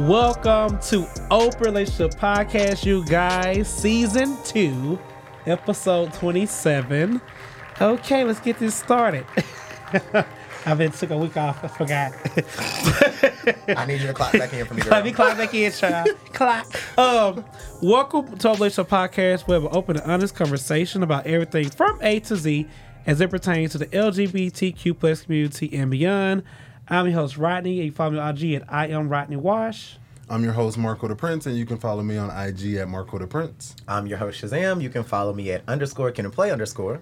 Welcome to Open Relationship Podcast, you guys, season two, episode 27. Okay, let's get this started. I've been took a week off, I forgot. I need you to clock back in for me, girl. Let me clock back in, child. clock. Um, welcome to Open Relationship Podcast, where we open and honest conversation about everything from A to Z as it pertains to the LGBTQ plus community and beyond. I'm your host, Rodney. You can follow me on IG at I am Rodney Wash. I'm your host, Marco DePrence, and you can follow me on IG at Marco DePrence. I'm your host Shazam. You can follow me at underscore kid n play underscore.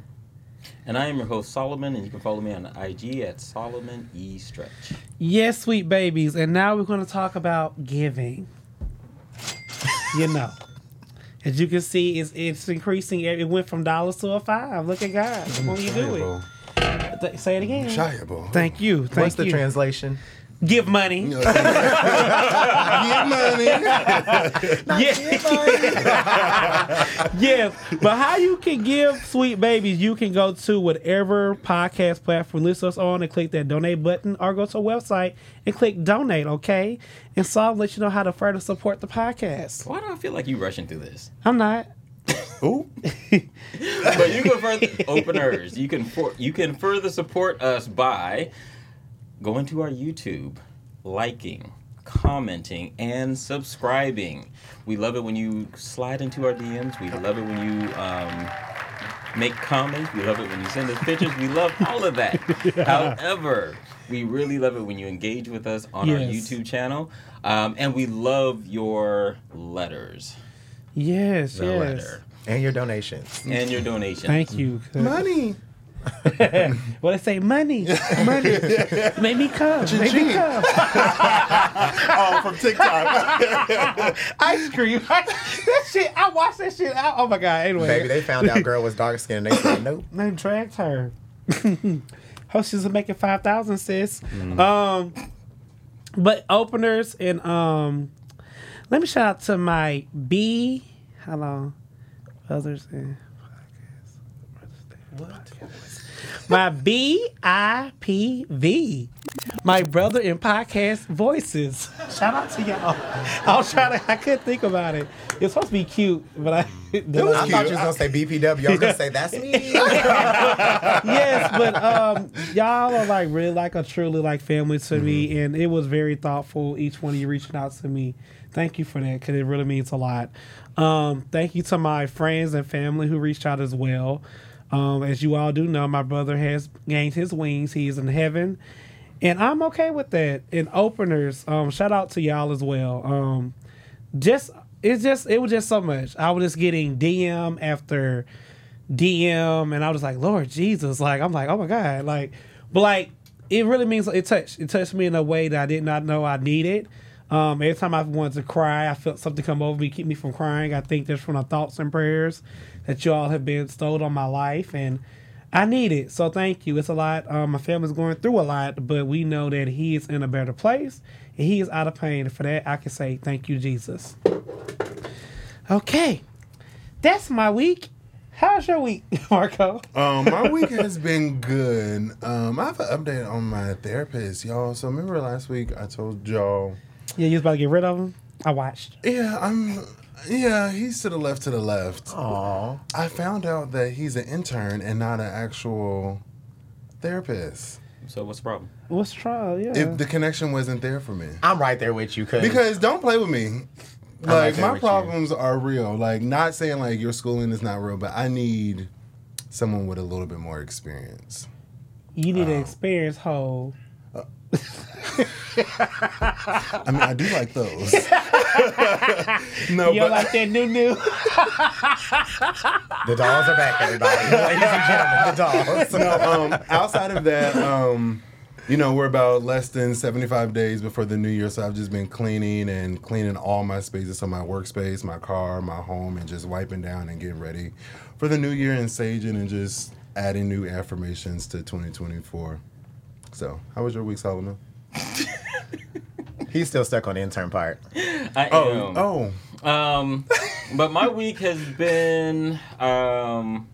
And I am your host Solomon, and you can follow me on IG at Solomon E Stretch. Yes, sweet babies. And now we're going to talk about giving. you know, as you can see, it's, it's increasing. It went from dollars to a five. Look at God. What When you do it. Th- say it again. Shiable. Thank you. Thank What's the translation? Give money. give money. Yeah. yes. But how you can give sweet babies, you can go to whatever podcast platform lists us on and click that donate button or go to our website and click donate, okay? And so I'll let you know how to further support the podcast. Why do I feel like you rushing through this? I'm not. Ooh. But you can further openers. You can for, you can further support us by going to our YouTube, liking, commenting, and subscribing. We love it when you slide into our DMs. We love it when you um, make comments. We love it when you send us pictures. We love all of that. However, we really love it when you engage with us on our YouTube channel, um, and we love your letters Yes, The yes. letter. And your donations. and your donations. Thank you. Money. Well, they say money, money. Make me come. Make me come. Oh, from TikTok. Ice cream. that shit. I watched that shit. out. Oh my god. Anyway, Baby, they found out girl was dark skinned and they said nope. They dragged her. Hope she's making five thousand, sis. Um, but openers and um, let me shout out to my B. Hello, others in Podcast. What? my B I P V. My brother in podcast voices. Shout out to y'all. I was trying to. I couldn't think about it. It's supposed to be cute, but I. was I thought you was gonna say BPW. I was gonna say that's me. yes, but um, y'all are like really like a truly like family to me, and it was very thoughtful. Each one of you reaching out to me. Thank you for that because it really means a lot. Um, thank you to my friends and family who reached out as well. Um, as you all do know, my brother has gained his wings. He is in heaven, and I'm okay with that. And openers, um, shout out to y'all as well. Um, just it's just it was just so much. I was just getting DM after DM, and I was like, Lord Jesus, like I'm like, oh my God, like, but like it really means it touched it touched me in a way that I did not know I needed. Um, every time I wanted to cry, I felt something come over me, keep me from crying. I think that's from the thoughts and prayers that you all have been bestowed on my life, and I need it. So thank you. It's a lot. Um, my family's going through a lot, but we know that He is in a better place, and He is out of pain. And for that, I can say thank you, Jesus. Okay, that's my week. How's your week, Marco? Um, my week has been good. Um, I have an update on my therapist, y'all. So remember last week I told y'all, Yeah, you was about to get rid of him. I watched. yeah, I'm, yeah, he's to the left, to the left. Aw. I found out that he's an intern and not an actual therapist. So what's the problem? What's the trial? Yeah. If the connection wasn't there for me. I'm right there with you, cause Because don't play with me. Like there my with you. problems are real. Like not saying like your schooling is not real, but I need someone with a little bit more experience. you need Oh. an experience hole. I mean, I do like those. no, You don't but like that new new? the dolls are back, everybody. Ladies and gentlemen, the dolls. no, um, outside of that, um, you know, we're about less than 75 days before the new year, so I've just been cleaning and cleaning all my spaces, so my workspace, my car, my home, and just wiping down and getting ready for the new year and saging and just adding new affirmations to 2024. So, how was your week, Solomon? He's still stuck on the intern part. I Oh, am. oh, Um, but my week has been um,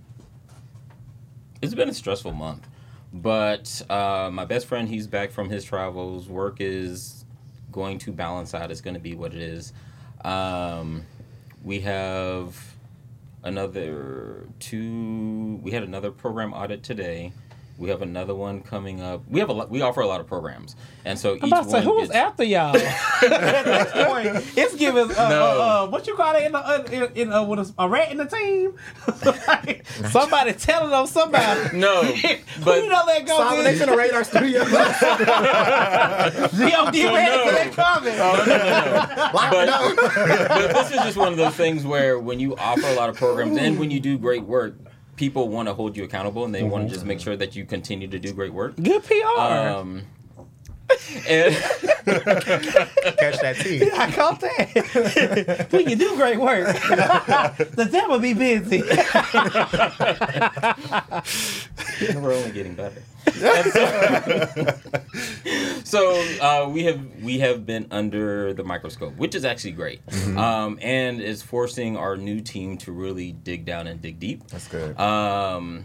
it's been a stressful month. But uh, my best friend, he's back from his travels. Work is going to balance out. It's going to be what it is. Um, we have another two. We had another program audit today. We have another one coming up. We have a lot. We offer a lot of programs, and so each I'm about to say, one who's gets- after y'all? At this point, it's giving, uh, No. uh, uh, what you call it in, the, uh, in, in uh, with a, a rat in the team? Like, somebody telling them somebody. No, Who but you know that goes Simon, they in? finna raid our studio. GOD ready no. for that comment. Lock But- it up. but this is just one of those things where when you offer a lot of programs and when you do great work, people want to hold you accountable and they want to just make sure that you continue to do great work. Good PR. Um, and Catch that T. I caught that. when you do great work, the devil be busy. we're only getting better. And so so, uh, we have we have been under the microscope, which is actually great, um, and is forcing our new team to really dig down and dig deep. That's good. um,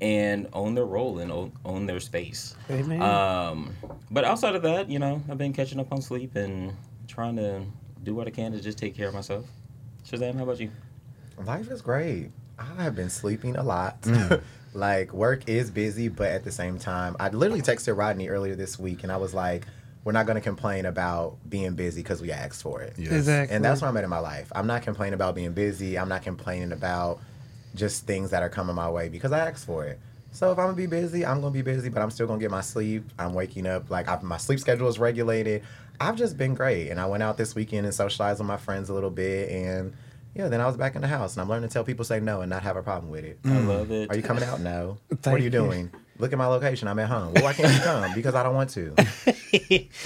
and own their role and own, own their space. Amen. Um, but outside of that, you know, I've been catching up on sleep and trying to do what I can to just take care of myself. Shazam, how about you? Life is great. I have been sleeping a lot. Mm. like work is busy, but at the same time, I literally texted Rodney earlier this week, and I was like, "We're not going to complain about being busy because we asked for it." Yes. Exactly. And that's where I'm at in my life. I'm not complaining about being busy. I'm not complaining about just things that are coming my way because I asked for it. So if I'm gonna be busy, I'm gonna be busy, but I'm still gonna get my sleep. I'm waking up like I've, my sleep schedule is regulated. I've just been great, and I went out this weekend and socialized with my friends a little bit, and yeah, then I was back in the house, and I'm learning to tell people say no and not have a problem with it. I mm. love it. Are you coming out? No. what are you you. doing? Look at my location. I'm at home. Well, why can't you come? Because I don't want to.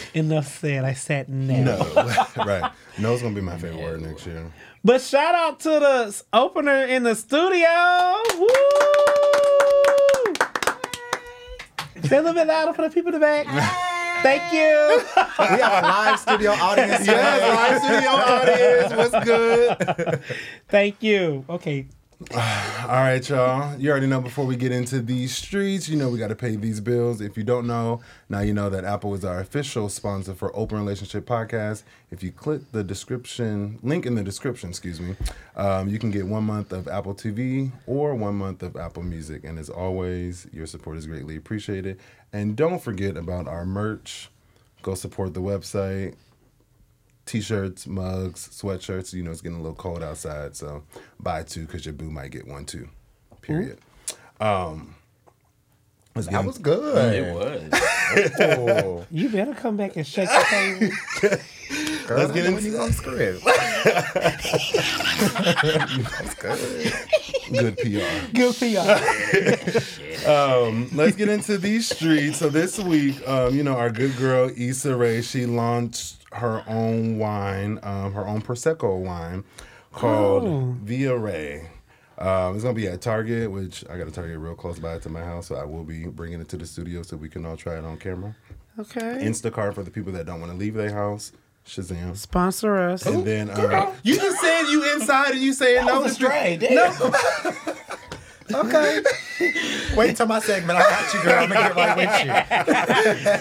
Enough said. I said no. No, right. No's gonna be my favorite word next year. But shout out to the opener in the studio. Woo! Say a little bit louder for the people in the back. Thank you. We have a live studio audience. Yes, live studio audience. What's good? Thank you. Okay. All right, y'all. You already know before we get into these streets, you know we got to pay these bills. If you don't know, now you know that Apple is our official sponsor for Open Relationship Podcast. If you click the description link in the description, excuse me, um, you can get one month of Apple TV or one month of Apple Music. And as always, your support is greatly appreciated. And don't forget about our merch. Go support the website t-shirts, mugs, sweatshirts. You know it's getting a little cold outside, so buy two because your boo might get one too. Period. Um, let's That was good. It was. Oh, You better come back and shake the table. girl, Let's get I into- when you on script. That's good. good PR. Good PR. Um, let's get into these streets. So this week, um, you know, our good girl Issa Rae, she launched her own wine, um, her own prosecco wine called Oh. Viarae. Um, it's gonna be at Target, which I got a Target real close by to my house, so I will be bringing it to the studio so we can all try it on camera. Okay. Instacart for the people that don't want to leave their house. Shazam. Sponsor us. And then um, you just said you inside and you saying no. was a stray. Damn. okay. Wait till my segment. I got you, girl. I'm gonna get right with you.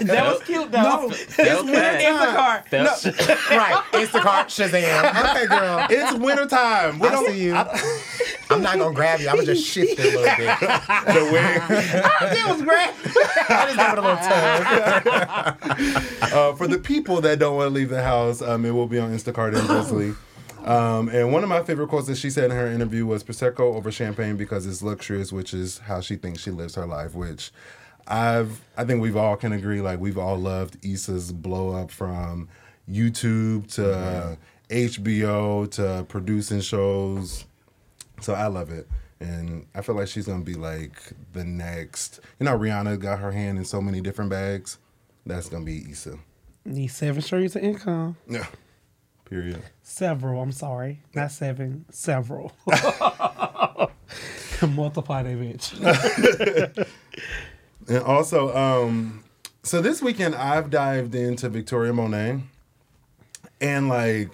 That was cute though. Felt that. Instacart. Felt- Right. Instacart, Shazam. Okay, girl. It's wintertime. We I don't see you. I'm not gonna grab you. I'm gonna just shift it a little bit. the wig. It was great. I just give it a little tug. uh, for the people that don't want to leave the house, um, it will be on Instacart and Drizzly. Um, and one of my favorite quotes that she said in her interview was Prosecco over champagne because it's luxurious, which is how she thinks she lives her life, which I've I think we've all can agree, like we've all loved Issa's blow up from YouTube to HBO to producing shows. So I love it. And I feel like she's gonna be like the next you know, Rihanna got her hand in so many different bags. That's gonna be Issa. Need seven streams of income. Yeah. Period. Several. I'm sorry. Not seven. Several. Multiply that bitch. And also, um, so this weekend I've dived into Victoria Monet, and like,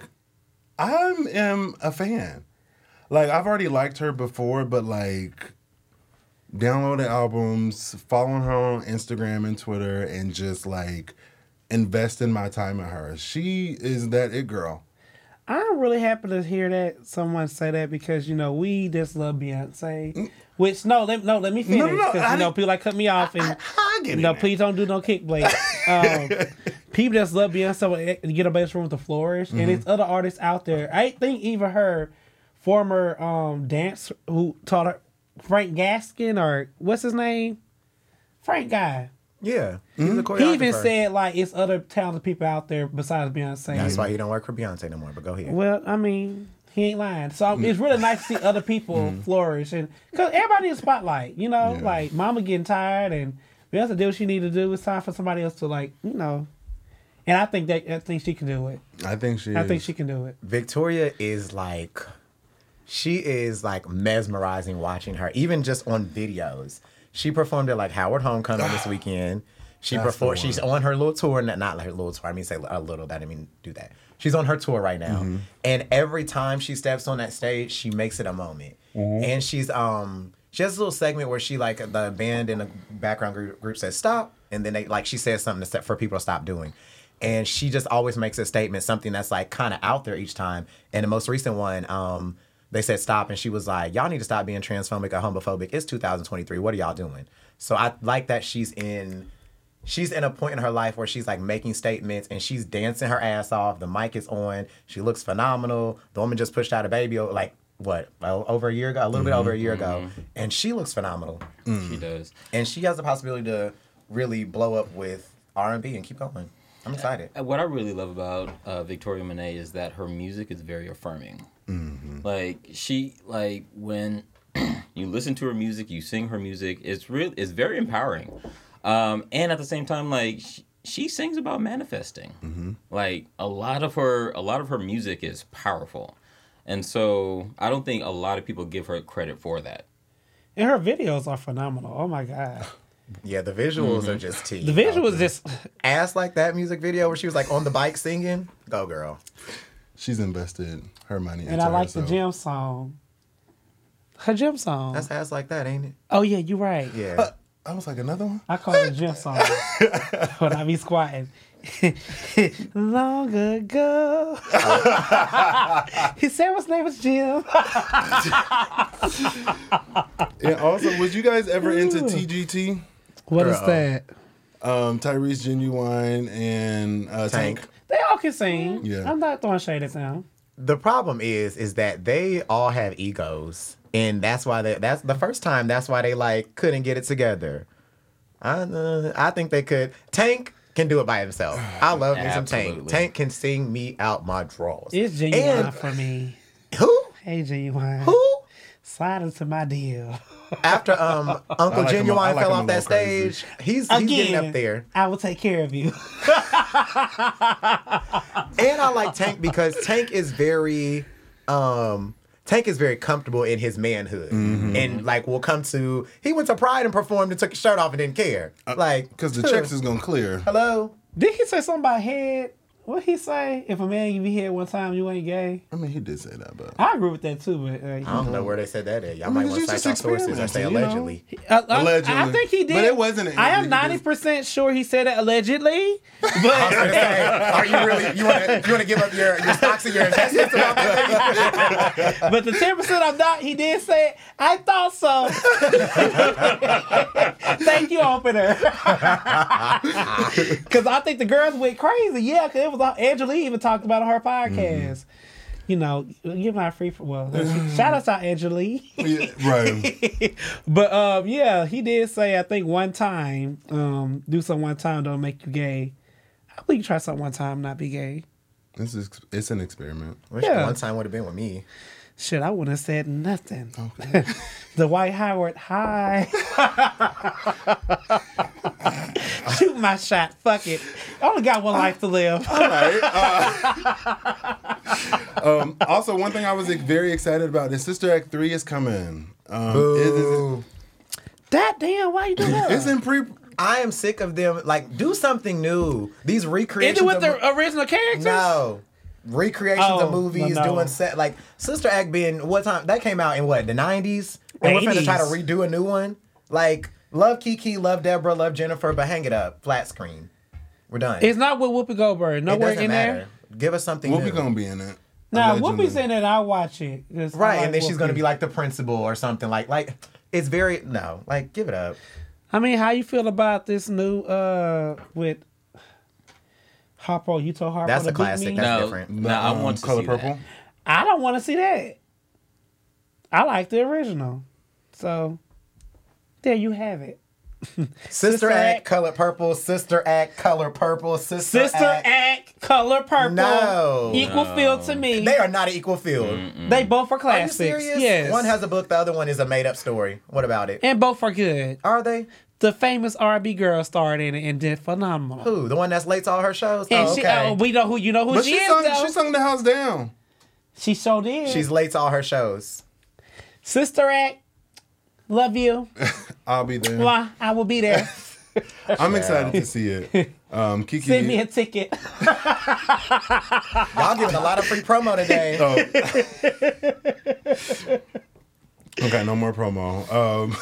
I am a fan. Like I've already liked her before, but like, downloading albums, following her on Instagram and Twitter, and just like invest in my time in her. She is that it girl. I'm really happy to hear that someone say that because you know we just love Beyonce. Which no, let, no, let me finish no, no, because you know people like cut me off and I get it. no, please don't do no kick blade. Um, people just love Beyonce to get a bass room to flourish, and Mm-hmm. there's other artists out there. I think even her former um dance who taught her Frank Gaskin or what's his name, Frank guy. Yeah, he's hmm? a He even said like it's other talented people out there besides Beyonce. That's why he don't work for Beyonce no more. But go ahead. Well, I mean, he ain't lying. So hmm. it's really nice to see other people hmm. flourish, and because everybody in spotlight, you know, Yeah. like Mama getting tired, and Beyonce do what she need to do. It's time for somebody else to like, you know. And I think that I think she can do it. I think she. I is. think she can do it. Victoria is like, she is like mesmerizing watching her, even just on videos. She performed at like Howard Homecoming this weekend. She That's performed. She's on her little tour, not not her little tour. I mean, say a little. That I mean, do that. She's on her tour right now, Mm-hmm. and every time she steps on that stage, she makes it a moment. Mm-hmm. And she's um, she has a little segment where she like the band in the background group, group says stop, and then they like she says something to, for people to stop doing. And she just always makes a statement, something that's like kind of out there each time. And the most recent one, um, they said stop, and she was like, "Y'all need to stop being transphobic or homophobic. It's 2023. What are y'all doing?" So I like that she's in, she's in a point in her life where she's like making statements and she's dancing her ass off. The mic is on. She looks phenomenal. The woman just pushed out a baby like what over a year ago, a little bit over a year ago, and she looks phenomenal. She does. And she has the possibility to really blow up with R and B and keep going. I'm excited. Uh, What I really love about uh, Victoria Monet is that her music is very affirming. Mm-hmm. Like she, like when you listen to her music, you sing her music. It's real. It's very empowering. Um, and at the same time, like she, she sings about manifesting. Mm-hmm. Like a lot of her, a lot of her music is powerful, and so I don't think a lot of people give her credit for that. And her videos are phenomenal. Oh my god, Yeah, the visuals are mm-hmm. just tea. the visuals just ass like that music video where she was like on the bike singing. Go girl. She's invested her money. and into I like the herself. gym song. Her gym song. That's ass like that, ain't it? oh yeah, you're right. Yeah. I was like another one. I call it a gym song when I be squatting. Long ago, he said his name was Jim. And also, was you guys ever into TGT? What is Girl. that? Um, Tyrese Ginuwine and uh, Tank. Tank. They all can sing. Yeah. I'm not throwing shade at them. The problem is, is that they all have egos, and that's why they. That's the first time. That's why they like couldn't get it together. I uh, I think they could. Tank can do it by himself. I love me some Tank. Absolutely. Tank can sing me out my drawers. It's Ginuwine And for me. who Hey, Ginuwine. who Slide into my deal. After um Uncle like him- Ginuwine like fell off that crazy. stage, he's he's getting up there. I will take care of you. And I like Tank because Tank is very um Tank is very comfortable in his manhood. Mm-hmm. And like will come to he went to Pride and performed and took his shirt off and didn't care. Like Because Uh, the checks is gonna clear. Hello? Did he say something about head? What he say? If a man you be here one time, you ain't gay. I mean, he did say that, but I agree with that too, but uh, I don't know where they said that at. Y'all mean, might want to cite just y'all sources or say experimenting, you know? allegedly. Uh, I- Allegedly. I, think he did. But it wasn't I am ninety percent sure he said it allegedly. I was But say, are you really you wanna you wanna give up your, your stocks and your investments about that? but the ten percent I'm not. He did say it. I thought so. Thank you, opener. Because I think the girls went crazy. Yeah, because it was all, Angela Yee even talked about on her podcast. You know, give my free for well. shout out to Angela Yee. yeah, right. But um, yeah, he did say I think one time, um, do something one time don't make you gay. I believe you try something one time, not be gay. This is it's an experiment. Wish Yeah. one time would have been with me. Shit, I wouldn't have said nothing. the White Howard, hi. Shoot my shot. Fuck it. I only got one life to live. Um, also, one thing I was like, very excited about is Sister Act three is coming. Um, it is, Boo. that damn, why you do that? it's in pre. I am sick of them. Like, do something new. These Is recreations it with of the original characters? no recreations Oh, of movies, no, no. doing set like Sister Act being what time that came out in what the nineties, and we're gonna try to redo a new one. Like, love Kiki, love Deborah, love Jennifer, but hang it up, flat screen. We're done. It's not with Whoopi Goldberg. it Nowhere doesn't in matter. there. Give us something Whoopi new. gonna be in it. Nah, Allegedly. Whoopi saying that I'll watch it. I right, like and then she's gonna be like the principal or something like like. It's very no, like give it up. I mean, how you feel about this new uh with Harpo? You told Harpo That's to a beat classic. me? That's No, different. no, I Um, want to color see purple. that. I don't want to see that. I like the original. So there you have it. Sister, Sister Act, Act. color purple. Sister Act, color purple. Sister, Sister Act. Act, color purple, No. equal field to me. They are not an equal field. They both are Are you classics. serious? Yes. One has a book, the other one is a made up story. What about it? and both are good. Are they? The famous R&B girl starred in it and did phenomenal. Who? The one that's late to all her shows? And oh, she, okay. oh, we know who you know who But she, she is sung. though. She sung the house down. she so did. She's late to all her shows. Sister Act. Love you. I'll be there. Mwah, I will be there. I'm excited to see it. Um, Kiki. Send me a ticket. Y'all giving a lot of free promo today. Oh. okay, no more promo. Um,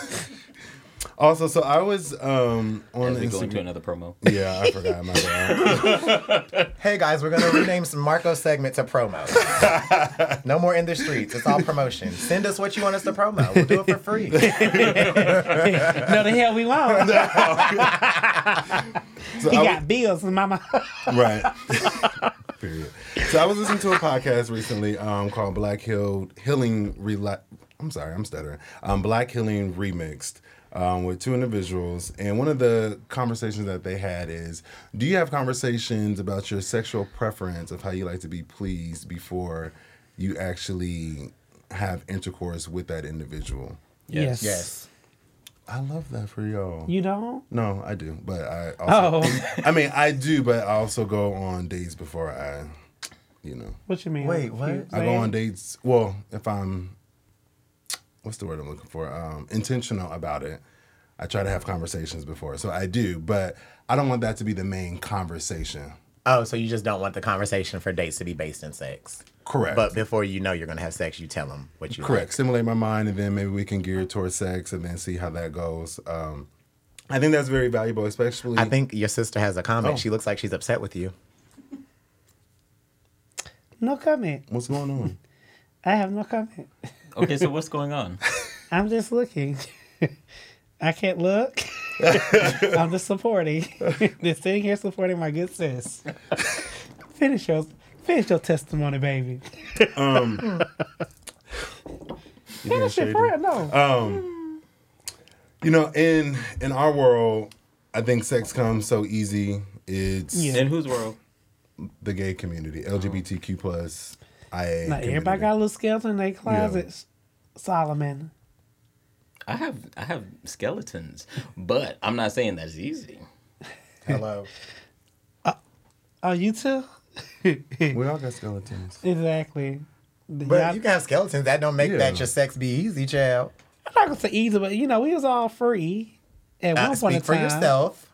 also, so I was um, on As we go into another promo. Yeah, I forgot my bad. Hey guys, we're gonna rename some Marco segment to promo. no more in the streets. It's all promotion. Send us what you want us to promo. We'll do it for free. no, the hell we won't. So He I got bills, mama. Right. Period. So I was listening to a podcast recently um, called Black Hill Healing Rela- I'm sorry, I'm stuttering. Um, Black Healing Remixed um, with two individuals, and one of the conversations that they had is: Do you have conversations about your sexual preference of how you like to be pleased before you actually have intercourse with that individual? yes. yes. I love that for y'all. You don't? No, I do, but I also. Oh, I mean, I do, but I also go on dates before I, you know, what you mean? Wait, what? I go on dates. Well, if I'm, what's the word I'm looking for? Um, intentional about it. I try to have conversations before, so I do, but I don't want that to be the main conversation. Oh, so you just don't want the conversation for dates to be based in sex. Correct. But before you know you're gonna have sex, you tell them what you Correct. Stimulate my mind, and then maybe we can gear towards sex, and then see how that goes. Um, I think that's very valuable, especially. I think your sister has a comment. Oh. She looks like she's upset with you. No comment. What's going on? I have no comment. Okay, so what's going on? I'm just looking. I can't look. I'm just supporting. just sitting here supporting my good sis. Finish your finish your testimony, baby. Um, You being Finish it for real. No. Um, you know, in in our world, I think sex comes so easy. It's Yeah. In whose world? the gay community, LGBTQ plus IA. Not everybody got a little skeleton in their closets. Solomon. I have I have skeletons, but I'm not saying that's easy. Hello. Oh, you too? We all got skeletons. exactly. But Y'all- you can have skeletons. That don't make Yeah. that your sex be easy, child. I'm not gonna say easy, but you know, we was all free at Uh, one point in speak for time. yourself.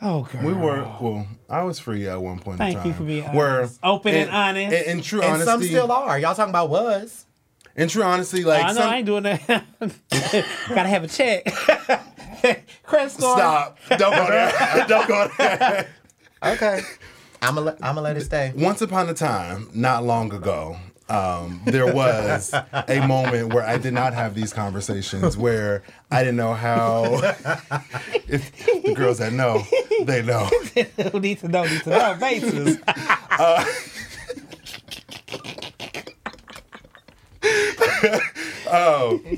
Oh, girl. We were well. I was free at one point. Thank in time. you for being Where honest. Open and honest. In, in true And honesty, some still are. Y'all talking about was. in true honesty, like I know some, I ain't doing that. Gotta have a check. Credit score. stop. Don't go there. Don't go there. Okay. I'm gonna I'm gonna let it stay. Once upon a time, not long ago, um, there was a moment where I did not have these conversations where I didn't know how. if the girls that know, they know. Who need to know? Need to know basis.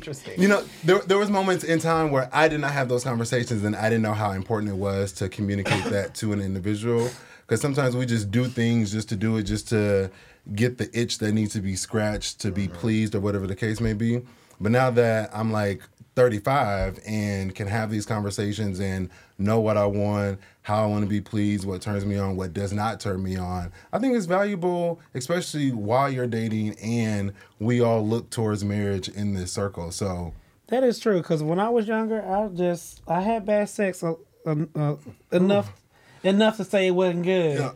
Interesting. You know, there, there was moments in time where I did not have those conversations and I didn't know how important it was to communicate that to an individual. Because sometimes we just do things just to do it, just to get the itch that needs to be scratched, to be pleased or whatever the case may be. But now that I'm like 35 and can have these conversations and know what I want, how I want to be pleased, what turns me on, what does not turn me on, I think it's valuable, especially while you're dating and we all look towards marriage in this circle. So, that is true. Because when I was younger, I just I had bad sex uh, uh, uh, enough enough to say it wasn't good. Yeah.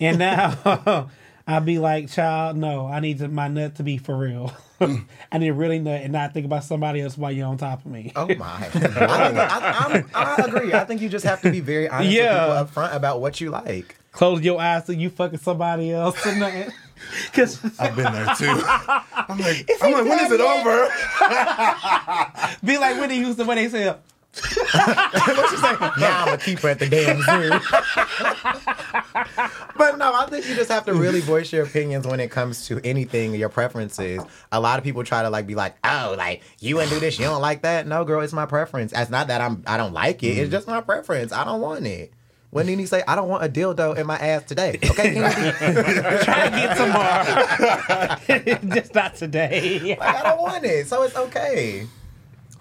And now I'd be like, child, no, I need to, my nut to be for real. Hmm. I need to really nut and not think about somebody else while you're on top of me. Oh my! I, think, I, I, I agree. I think you just have to be very honest Yeah. with people up front about what you like. Close your eyes so you fucking somebody else or nothing. Cause I've been there too. I'm like, I'm like, when is it done over? be like Whitney Houston when they say, What you say? Now I'm a keeper at the damn zoo. but no, I think you just have to really voice your opinions when it comes to anything, your preferences. A lot of people try to like be like, oh, like you wouldn't do this, you don't like that. No, girl, it's my preference. It's not that I'm I don't like it. It's mm. just my preference. I don't want it. When Nene say, I don't want a dildo in my ass today. Okay, try to get tomorrow. Just not today. like, I don't want it. So it's okay.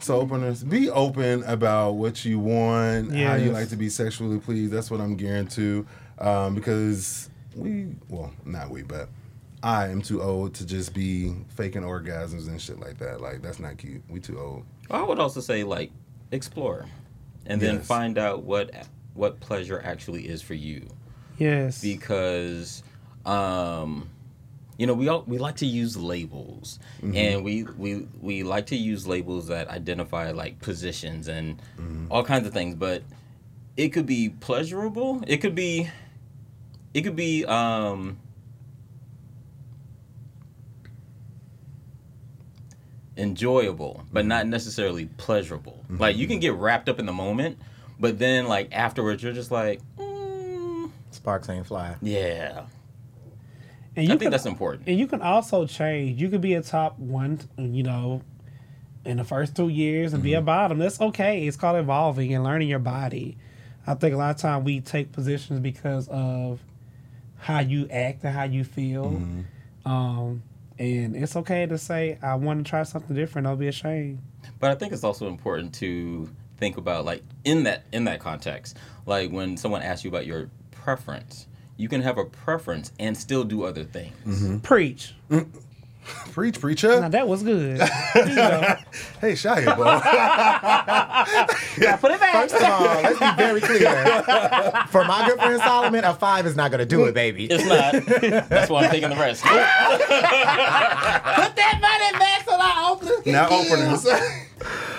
So openers, be open about what you want, how you like to be sexually pleased. That's what I'm gearing to, um, because we, well, not we, but I am too old to just be faking orgasms and shit like that. Like that's not cute. We too old. I would also say like explore, and then Yes. find out what what pleasure actually is for you. Yes. because um you know we all we like to use labels. And we we we like to use labels that identify like positions and all kinds of things. But it could be pleasurable. It could be it could be um enjoyable but not necessarily pleasurable. Like you can get wrapped up in the moment but then like afterwards you're just like mm, Sparks ain't fly. yeah and I you think can, that's important. and you can also change. You could be a top one, you know, in the first two years and be a bottom. That's okay. It's called evolving and learning your body. I think a lot of time we take positions because of how you act and how you feel. Um, and it's okay to say, I want to try something different. Don't be ashamed. But I think it's also important to think about like in that in that context, like when someone asks you about your preference, you can have a preference and still do other things. Mm-hmm. Preach. Mm. Preach, preacher. Now that was good. There you go. Hey, Shia, boy. Now put it back. First of all, let's be very clear. For my good friend Solomon, a five is not gonna do it, baby. It's not. That's why I'm taking the rest. Put that money back so I open it. now openers.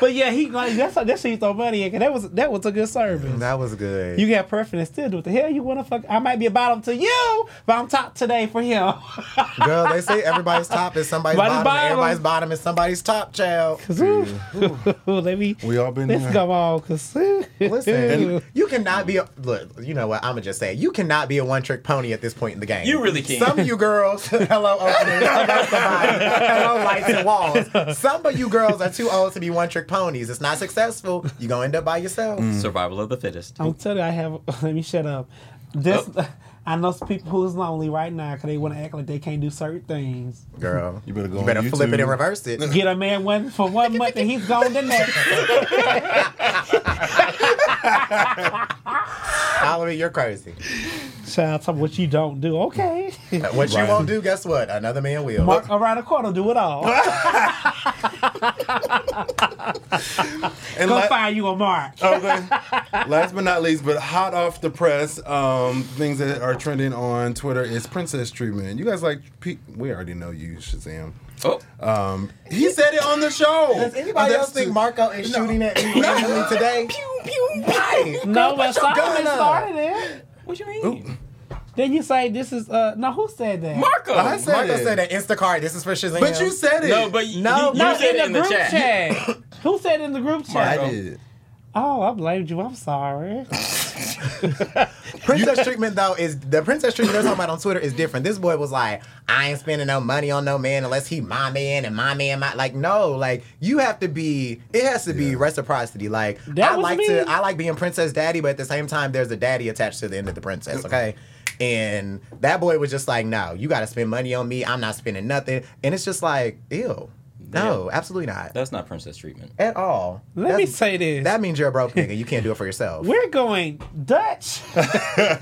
But yeah, he like that's that's how you throw money in. 'cause that was that was a good service. That was good. You got preference still do what the hell you want to fuck. I might be a bottom to you, but I'm top today for him. Girl, they say everybody's top is somebody's Somebody's bottom, bottom. everybody's bottom is somebody's top, child. Cause ooh, let me We all been let's there. go on. Cause Listen, you cannot be a look. You know what? I'm gonna just say you cannot be a one trick pony at this point in the game. You really can't. Some of you girls, hello openers, hello somebody, hello lights and walls. Some of you girls are too old to be one trick ponies. It's not successful. You're gonna end up by yourself. Mm. Survival of the fittest. I'm telling you, I have. Let me shut up. This Oh. I know some people who's lonely right now because they want to act like they can't do certain things. Girl, You better go You better on flip it and reverse it. Get a man one for one month and he's gone the next. Oliver, you're crazy. Shout out to what you don't do. Okay. Uh, what you Right. won't do, guess what? Another man will. Mark around the corner, do it all. And Go la- find you a mark. Okay. Last but not least, but hot off the press, um, things that are trending on Twitter is princess treatment. You guys like? Pe- we already know you, Shazam. Oh, Um, he said it on the show. Does anybody else think too- Marco is shooting at me randomly today? Right. No, but your Solomon gun up. started it. what you mean? Then you say this is uh no who said that? Marco. I said Marco it. said that Instacart. This is for Shazam. But you said it. no, but y- No, you, No, you said in it in the the group chat. chat. who said in the group chat? I chat? did. Oh, I blamed you. I'm sorry. princess treatment though is the princess treatment they're talking about on Twitter is different. This boy was like, I ain't spending no money on no man unless he my man and my man my like no like you have to be it has to be Yeah. reciprocity like That I like me. to I like being princess daddy but at the same time there's a daddy attached to the end of the princess okay and that boy was just like no you got to spend money on me I'm not spending nothing and it's just like ew no absolutely not That's not princess treatment. at all Let me say this. that means you're a broke nigga you can't do it for yourself We're going Dutch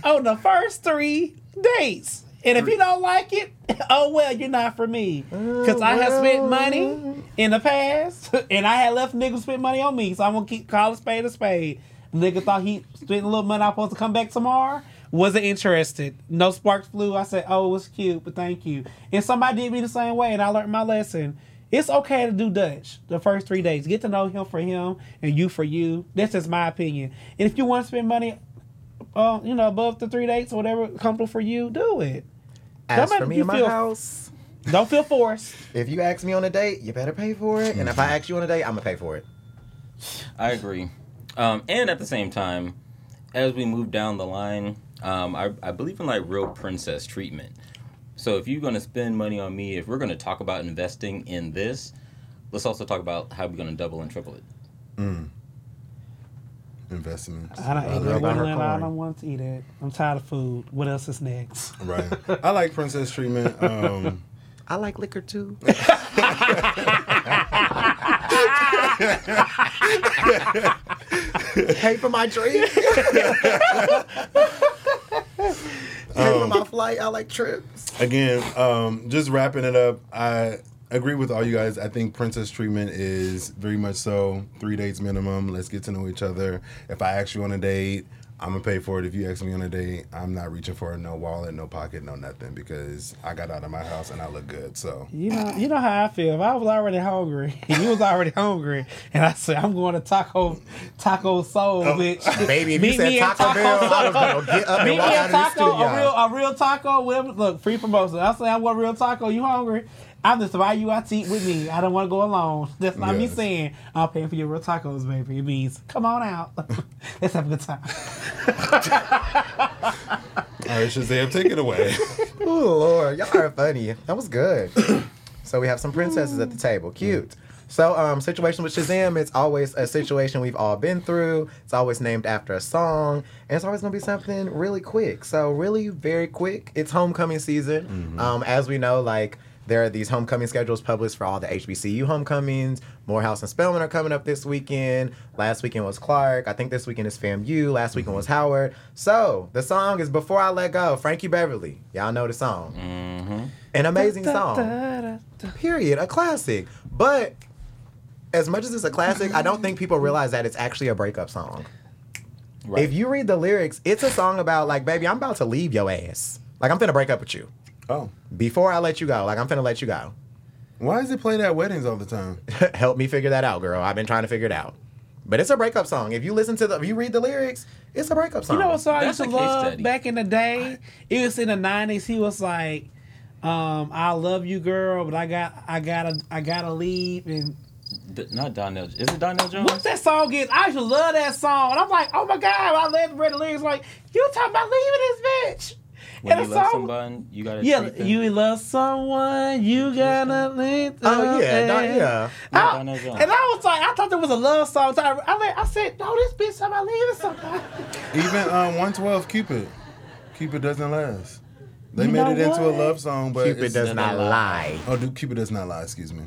on the first three dates. And if you don't like it, oh well, you're not for me. Oh, because I have spent money in the past, and I had left niggas spend money on me. So I'm gonna keep call a spade a spade. Nigga thought he spent a little money. I'm supposed to come back tomorrow. Wasn't interested. No sparks flew. I said, "Oh, it's cute, but thank you." And somebody did me the same way, and I learned my lesson. It's okay to do Dutch the first three days. Get to know him for him and you for you. That's just my opinion. And if you want to spend money, uh, you know, above the three dates or whatever comfortable for you, do it. As Don't for me in my feel- house, Don't feel forced. if you ask me on a date, you better pay for it. And if I ask you on a date, I'm gonna pay for it. I agree. Um, and at the same time, as we move down the line, um, I, I believe in like real princess treatment. So if you're going to spend money on me, if we're going to talk about investing in this, let's also talk about how we're going to double and triple it. Investments. I don't Mother eat it. about her Woodland, I don't want to eat it. I'm tired of food. What else is next? Right. I like princess treatment. Um, I like liquor too. Pay for my drink. For my flight. I like trips. again, um, just wrapping it up, I agree with all you guys. I think princess treatment is very much so three dates minimum. Let's get to know each other. If I ask you on a date, I'm gonna pay for it. If you ask me on a date, I'm not reaching for no wallet, no pocket, no nothing because I got out of my house and I look good. So You know, you know how I feel. If I was already hungry, and you was already hungry, and I said I'm going to Taco Taco Soul, oh, bitch. Oh, Baby, if Meet you said me at Taco Bell, I was gonna get up Meet and me walk at out of the Taco, studio. a real a real taco. Whatever. Look, free promotion. I say I want real taco. You hungry? I'm just invite you out to eat with me. I don't want to go alone. That's not me saying I'm paying for your real tacos, baby. It means come on out. Let's have a good time. all right, Shazam, take it away. Oh Lord, y'all are funny. That was good. so we have some princesses at the table. Cute. So, um, Situationship with Shazam, it's always a situation we've all been through. It's always named after a song, and it's always gonna be something really quick. So, really, very quick. It's homecoming season. Um, as we know, like there are these homecoming schedules published for all the HBCU homecomings. Morehouse and Spelman are coming up this weekend. Last weekend was Clark. I think this weekend is FAMU. Last weekend was Howard. So the song is "Before I Let Go." Frankie Beverly. Y'all know the song. Mm-hmm. An amazing song. Period. A classic. But as much as it's a classic, I don't think people realize that it's actually a breakup song. Right. If you read the lyrics, it's a song about like, baby, I'm about to leave your ass. Like I'm finna break up with you. Oh, Before I let you go. Like I'm finna let you go. why is it played at weddings all the time? Help me figure that out, girl. I've been trying to figure it out. But it's a breakup song. If you listen to the if you read the lyrics, it's a breakup song. You know what song I used That's to a case love study. back in the day? It was in the nineties. He was like, um, "I love you, girl, but I got, I gotta, I gotta leave." And D- not Donell. Is it Donell Jones? what's that song is? I used to love that song, and I'm like, "Oh my god!" I love read the lyrics like, "You talking about leaving this bitch?" When and you love song- somebody, you gotta Yeah, treat them. you love someone, you gotta leave. Oh yeah, them. no, yeah. I- and I was like, I thought there was a love song. So I, I, I said, no, this bitch talking about leaving somebody. Even um, 112 Cupid. Cupid doesn't last. They You made know it into a love song, but Cupid it's- does not lie. Oh, do Cupid does not lie. Excuse me.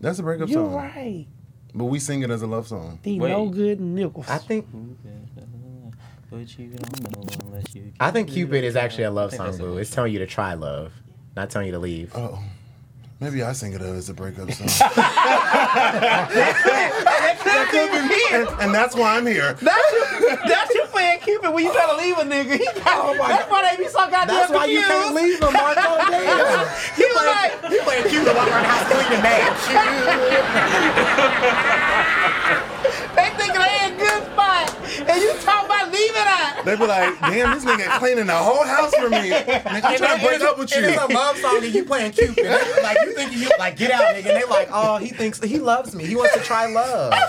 That's a breakup You're song, right. but we sing it as a love song. The Wait. no good nickels. I think But you don't know unless you. I think Cupid is actually a love song, boo. It's telling you to try love, not telling you to leave. Oh, maybe I sing it as a breakup song, and, and that's why I'm here. That's you, that's you playing Cupid when you try to leave a nigga. He got, oh that's why they be so goddamn That's why you can't leave him, Marco. Damn. He was like, You playing Cupid while we're in the house cleaning man. they thinking they in a good spot, and you talking about leaving out. They be like, "Damn, this nigga cleaning the whole house for me. Nigga, I'm trying to break up with And you." it's a love song and you playing Cupid. Like you think you like get out, nigga. And they like, oh, he thinks he loves me. He wants to try love.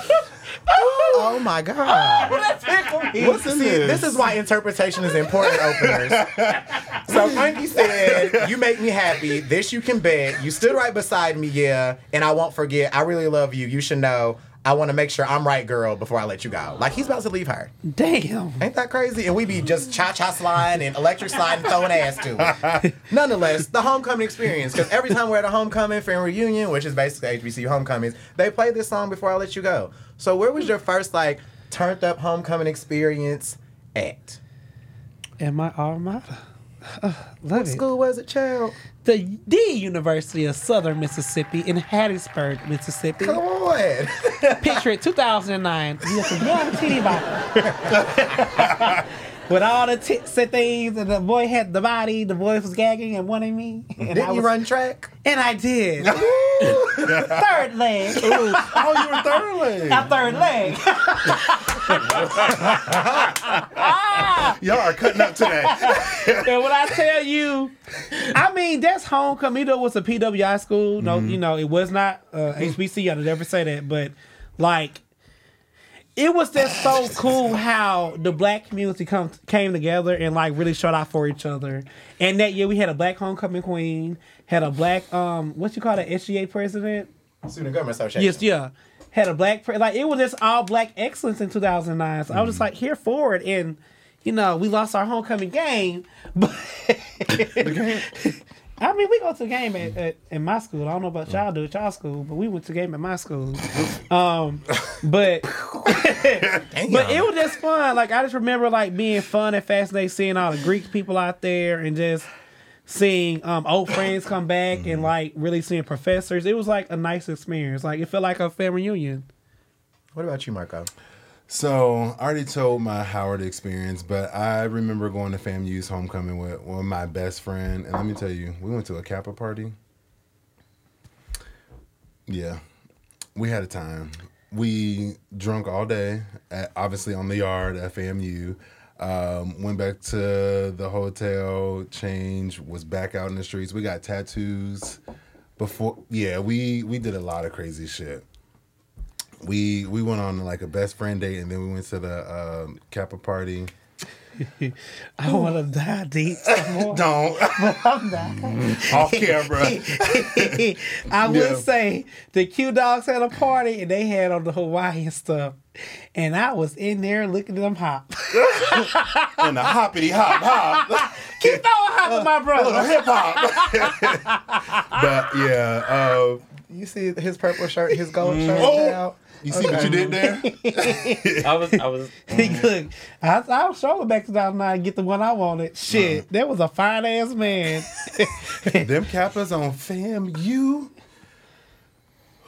Oh my god. That tickled. What's in See, this? this is why interpretation is important, openers. so Frankie said, "You make me happy. This you can bet. You stood right beside me, yeah, and I won't forget. I really love you. You should know. I want to make sure I'm right, girl, before I let you go. Like he's about to leave her. Damn. Ain't that crazy? And we be just cha cha sliding and electric sliding, throwing ass to it. Nonetheless, the homecoming experience. Because every time we're at a homecoming, family reunion, which is basically HBCU homecomings, they play this song before I let you go. So where was your first like turned up homecoming experience at? And my alma mater. Uh, What it. school was it, child? The, the University of Southern Mississippi in Hattiesburg, Mississippi. Come on. Picture it, 2009. You have to- you have a with all the tits and things, and the boy had the body, the boy was gagging and wanting me. And Didn't I you run track? And I did. third leg. oh, you were third leg. Not third leg. Y'all are cutting up today. and when I tell you, I mean, that's homecoming. Either it was a PWI school. No, you know, it was not uh, HBC. I'd never say that. But, like, it was just so cool how the black community come, came together and, like, really showed out for each other. And that year we had a black homecoming queen, had a black, um, what you call that, SGA president? Student Government Association. Yes, yeah. Had a black pre- like it was just all black excellence in 2009. So I was just like here for it, and you know we lost our homecoming game, but I mean we go to the game at, at, in my school. I don't know about y'all do at y'all school, but we went to the game at my school. Um, but but it was just fun. Like I just remember like being fun and fascinating, seeing all the Greek people out there, and just seeing um, old friends come back and like really seeing professors. It was like a nice experience. Like it felt like a family reunion. What about you, Marco? So I already told my Howard experience, but I remember going to FAMU's homecoming with one of my best friend, and let me tell you, we went to a Kappa party. Yeah, we had a time. We drunk all day, at, obviously on the yard at FAMU. Um, went back to the hotel, changed, was back out in the streets. We got tattoos before. Yeah, we we did a lot of crazy shit we we went on like a best friend date and then we went to the um, Kappa party. I want to die deep. Don't I'm dying. off camera. I would Yeah. say the Q Dogs had a party and they had on the Hawaiian stuff. And I was in there looking at them hop. and the hoppity hop hop, Keep throwing hop, my a brother. hip hop. but yeah, uh, You see his purple shirt, his gold shirt Oh. now? You see what you did there? I was, I was. Look, mm. I, I was strolling back to 2009 and get the one I wanted. Shit, mm. that was a fine ass man. Them Kappas on FAMU.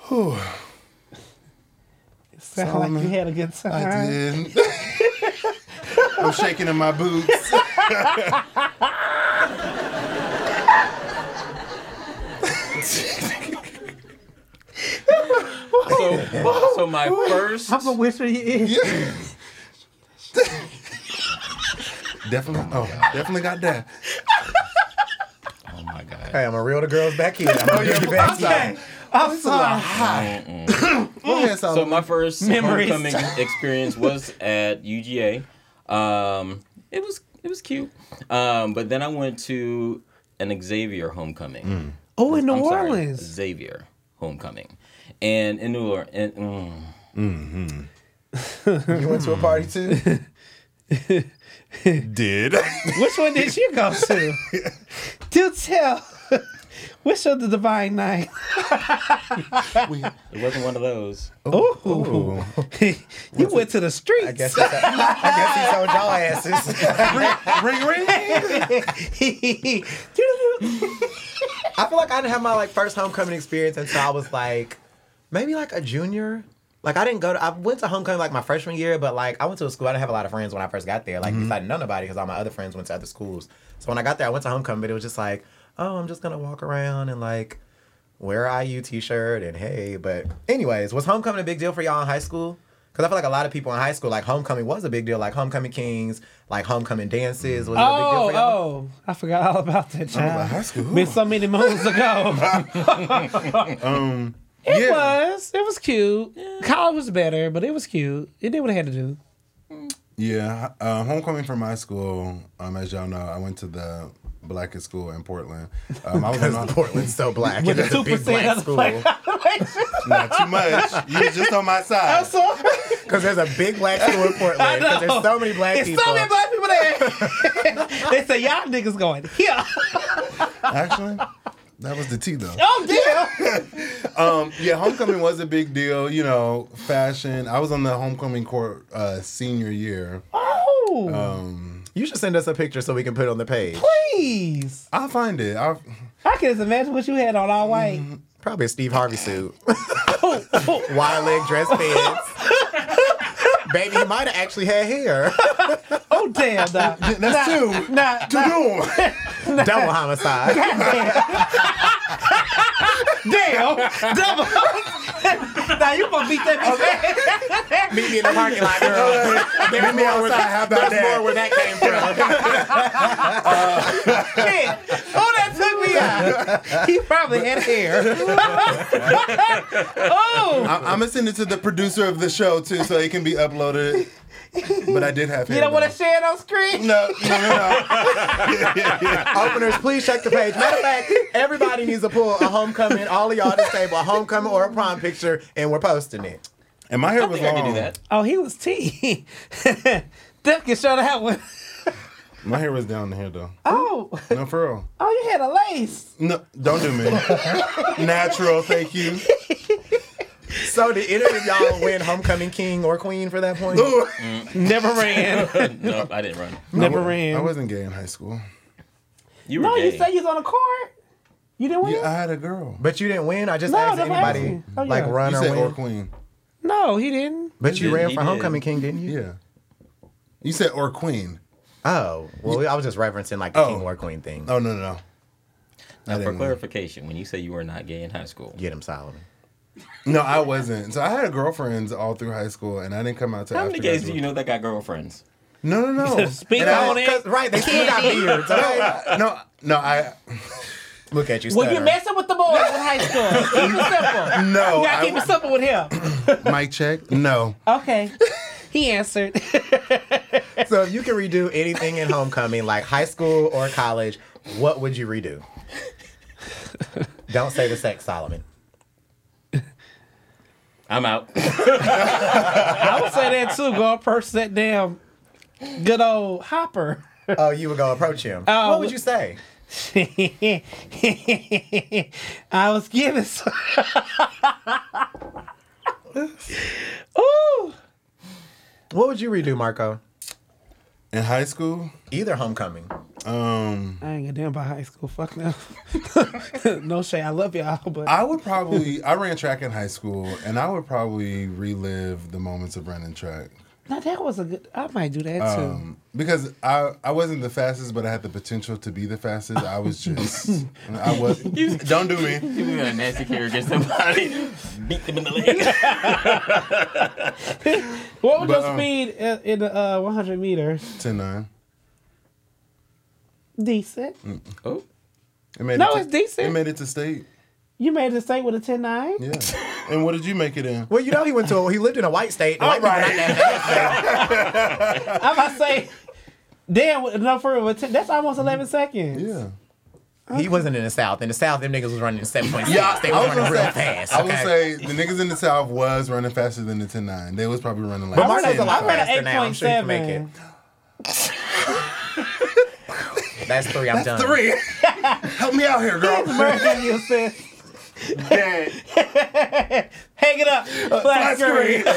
Whew, Sound like you had a good time. I did. I'm shaking in my boots. So, so my first. I'm gonna whisper your ear. Definitely, oh, definitely got that. Oh my god. Hey, I'm gonna reel the girls back in. I'm gonna bring you back Okay, in. I'm sorry. Go ahead, So my first Memories. homecoming experience was at UGA. Um, it was it was cute. Um, but then I went to an Xavier homecoming. Oh, in New I'm sorry, Orleans. Xavier homecoming, and in New Orleans. And, mm, You went to a party too? did. Which one did you go to? Do tell. Which of the divine night? it wasn't one of those. Ooh. you went to the streets. I guess, it's, I guess he told y'all asses. ring ring. I feel like I didn't have my like first homecoming experience until I was like maybe like a junior. Like I didn't go to I went to homecoming like my freshman year, but like I went to a school. I didn't have a lot of friends when I first got there. Like I didn't know nobody because all my other friends went to other schools. So when I got there, I went to homecoming, but it was just like, oh, I'm just gonna walk around and like wear a IU t-shirt and hey. But anyways, was homecoming a big deal for y'all in high school? Because I feel like a lot of people in high school like homecoming was a big deal. Like homecoming kings, like homecoming dances was it a big deal Oh, for y'all. oh, I forgot all about that child. high school. Been so many moons ago. Um, It yeah. was. It was cute. College was better, but it was cute. It did what it had to do. Yeah, uh, homecoming from my school. Um, as y'all know, I went to the blackest school in Portland. Um, I was in Because Portland's so black. With it's a big 2% black school. black not too much. You was just on my side. So, Because there's a big black school in Portland. Because there's so many black There's people. so many black people there. they say y'all niggas going here. Actually, that was the T though. Oh yeah. Um, yeah, homecoming was a big deal. You know, fashion. I was on the homecoming court uh, senior year. Oh, Um, you should send us a picture so we can put it on the page. please. I'll find it. I'll, I can just imagine what you had on all white. Probably a Steve Harvey suit. Oh, oh. Wide leg dress pants. Baby, he might have actually had hair. Oh damn! Nah, That's two. nah, Two nah, doom. Double homicide. damn, double. now you gonna beat that bitch? Meet me in the parking lot, girl. There's me more, where, outside, how about there's that? more where that came from. Uh, shit. That took me out. He probably had hair. oh, I'm, I'm gonna send it to the producer of the show too, so it can be uploaded. But I did have hair. you don't want to share it on screen? No, no, no, no. Openers, please check the page. Matter of fact, everybody needs to pull a homecoming, all of y'all at this table, a homecoming or a prom picture, and we're posting it. And my hair I was think I long. can do that. Oh, he was T. Duck can show that one. My hair was down here though. Oh, No, for real. oh, you had a lace. No, don't do me. Natural, thank you. So, did any of y'all win homecoming king or queen for that point? Mm. Never ran. no, I didn't run. Never ran. I, wasn't gay in high school. You were no, gay. you say you was on a court. You didn't win. Yeah, I had a girl. But you didn't win. I just No, asked that's anybody asking. Oh, like yeah. run You or said win. or queen. No, he didn't. but He you did, ran he for did. homecoming king, didn't you? Yeah. You said or queen. Oh, well, I was just referencing like the Oh. king or queen thing. Oh no no no. Now, for clarification, when you say you were not gay in high school, Get him, Solomon. No, I wasn't. So I had girlfriends all through high school, and I didn't come out to how after many gays do you know that got girlfriends? No, no, no. Speak And I- on it. 'Cause- right, they still got beards. Okay? No, no, I Look at you. Well, you stuttering. messing with the boys in high school. Keep it simple. no. You gotta keep it simple with him. mic check. No. Okay. He answered. So if you can redo anything in homecoming, like high school or college, what would you redo? Don't say the sex, Solomon. I'm out. I would say that too. Go approach that damn good old Hopper. Oh, you would go approach him. Oh. what would you say? I was giving some. Ooh. What would you redo, Marco? In high school, Either homecoming. um, I ain't get damn about high school. Fuck no. no shade. I love y'all, but I would probably I ran track in high school, and I would probably relive the moments of running track. Now that was a good. I might do that too. Um, because I I wasn't the fastest, but I had the potential to be the fastest. I was just I was. Don't do me. You got a nasty carry against somebody, beat them in the leg. what was but, your um, speed in, in the uh, 100 meters? 10-9. Decent. oh, It made No, it to, it's decent. It made it to state. You made the state with a 10 9? Yeah. and what did you make it in? Well, you know he went to a, he lived in a white state. The white people not that fast. I'm about to say, damn, no, for real, 10 that's almost 11 mm-hmm. seconds. Yeah. He wasn't in the South. In the South, them niggas was running seven point six. Yeah, they I was was running gonna real say- fast. I would say the niggas in the South was running faster than the 10-9. They was probably running like But I Marco's ran a a, lot I ran faster an now. I'm sure you can make it. 8.7. That's three. I'm done. three. Help me out here, girl. Mercy, you said. Dead. Hang it up. Uh, flat Flat screen. screen.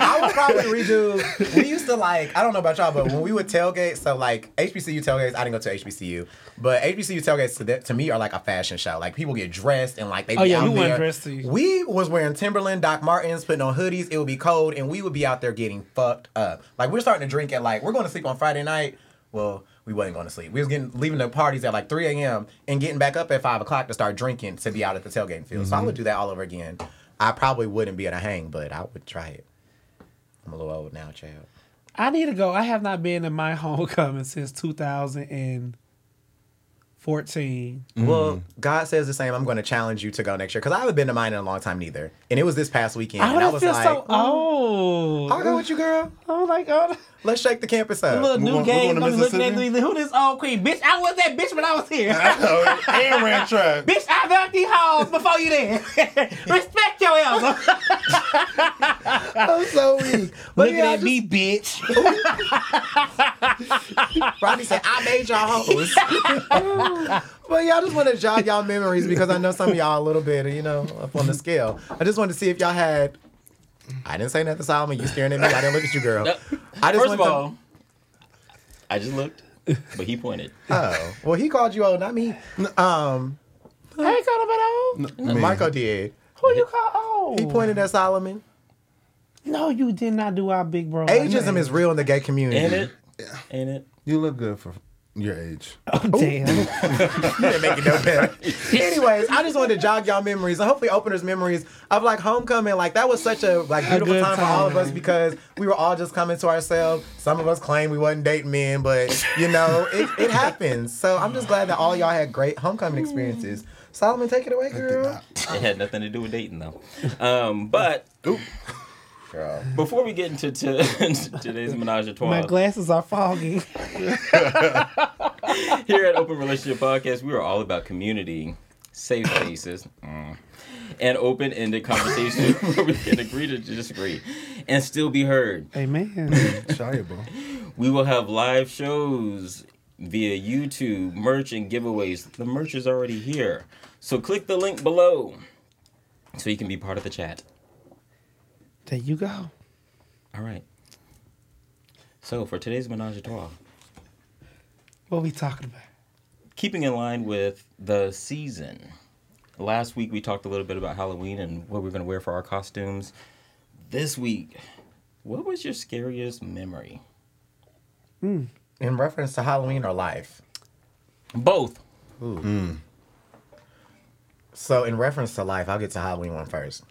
I would probably redo. We used to like. I don't know about y'all, but when we would tailgate, so like HBCU tailgates. I didn't go to HBCU, but HBCU tailgates to, th- to me are like a fashion show. Like people get dressed and like they. Oh, be Oh, yeah, out we weren't there. dressed to you. We was wearing Timberland, Doc Martens, putting on hoodies. It would be cold, and we would be out there getting fucked up. Like we're starting to drink at like we're going to sleep on Friday night. Well, we wasn't going to sleep. We was getting leaving the parties at like 3 a.m. and getting back up at five o'clock to start drinking to be out at the tailgating field. So I mm-hmm. would do that all over again. I probably wouldn't be at a hang, but I would try it. I'm a little old now, child. I need to go. I have not been in my homecoming since 2014. Well, God says the same. I'm going to challenge you to go next year because I haven't been to mine in a long time neither. And it was this past weekend. I and I was feel like, so old. I'll go with you, girl. I'm like, oh, Let's shake the campus up. little We new going- game. I'm looking at Mississippi? me. Who this old queen? Bitch, I was that bitch when I was here. I and ran track. bitch, I knocked these halls before you there. Respect your elder. I'm so weak. But Looking yeah, I at me, bitch. just, Rodney said, I made y'all hoes. but yeah, I just want to jog y'all memories because I know some of y'all a little bit, you know, up on the scale. I just wanted to see if y'all had. I didn't say nothing, Solomon. You staring at me. I didn't look at you, girl. No. I just First of want to- all, I just looked, but he pointed. Oh, well, he called you old, not me. Um, I ain't called him at old. Me. Marco did. Who you call old? He pointed at Solomon. No, you did not do our big bro. like Ageism that. is real in the gay community. Ain't it? Ain't it? You look good for your age. Oh, damn. You didn't make it no better. Anyways, I just wanted to jog y'all memories and hopefully openers memories of like homecoming. Like that was such a like beautiful good time, for all of time. us because we were all just coming to ourselves. Some of us claimed we wasn't dating men, but you know, it, it happens. So I'm just glad that all y'all had great homecoming experiences. Solomon, take it away, girl. It had nothing to do with dating though. Um, but before we get into to, today's menage a trois, My glasses are foggy. here at Open Relationship Podcast, we are all about community, safe spaces, mm, and open-ended conversation where we can agree to disagree and still be heard. Amen. Shiable. We will have live shows via YouTube, merch and giveaways. The merch is already here. So click the link below so you can be part of the chat. There you go. All right. So for today's menage a trois, What we talking about? keeping in line with the season. Last week we talked a little bit about Halloween and what we're going to wear for our costumes. This week, what was your scariest memory? Hmm. In reference to Halloween or life? Both. Hmm. So, in reference to life, I'll get to Halloween one first.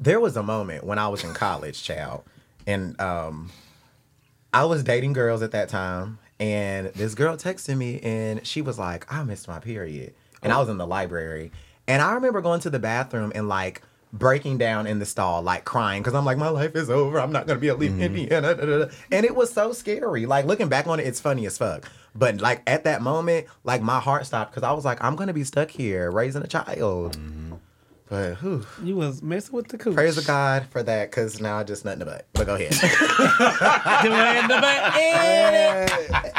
There was a moment when I was in college, child, and um, I was dating girls at that time, and this girl texted me, and she was like, "I missed my period," and I was in the library, and I remember going to the bathroom and like breaking down in the stall, like crying, because I'm like, my life is over. I'm not gonna be able to leave Indiana, da, da, da. and it was so scary. Like looking back on it, it's funny as fuck. But like at that moment, like my heart stopped because I was like, I'm gonna be stuck here raising a child. But whew, You was messing with the cooch. praise the God for that, because now I just nothing to but. But go ahead.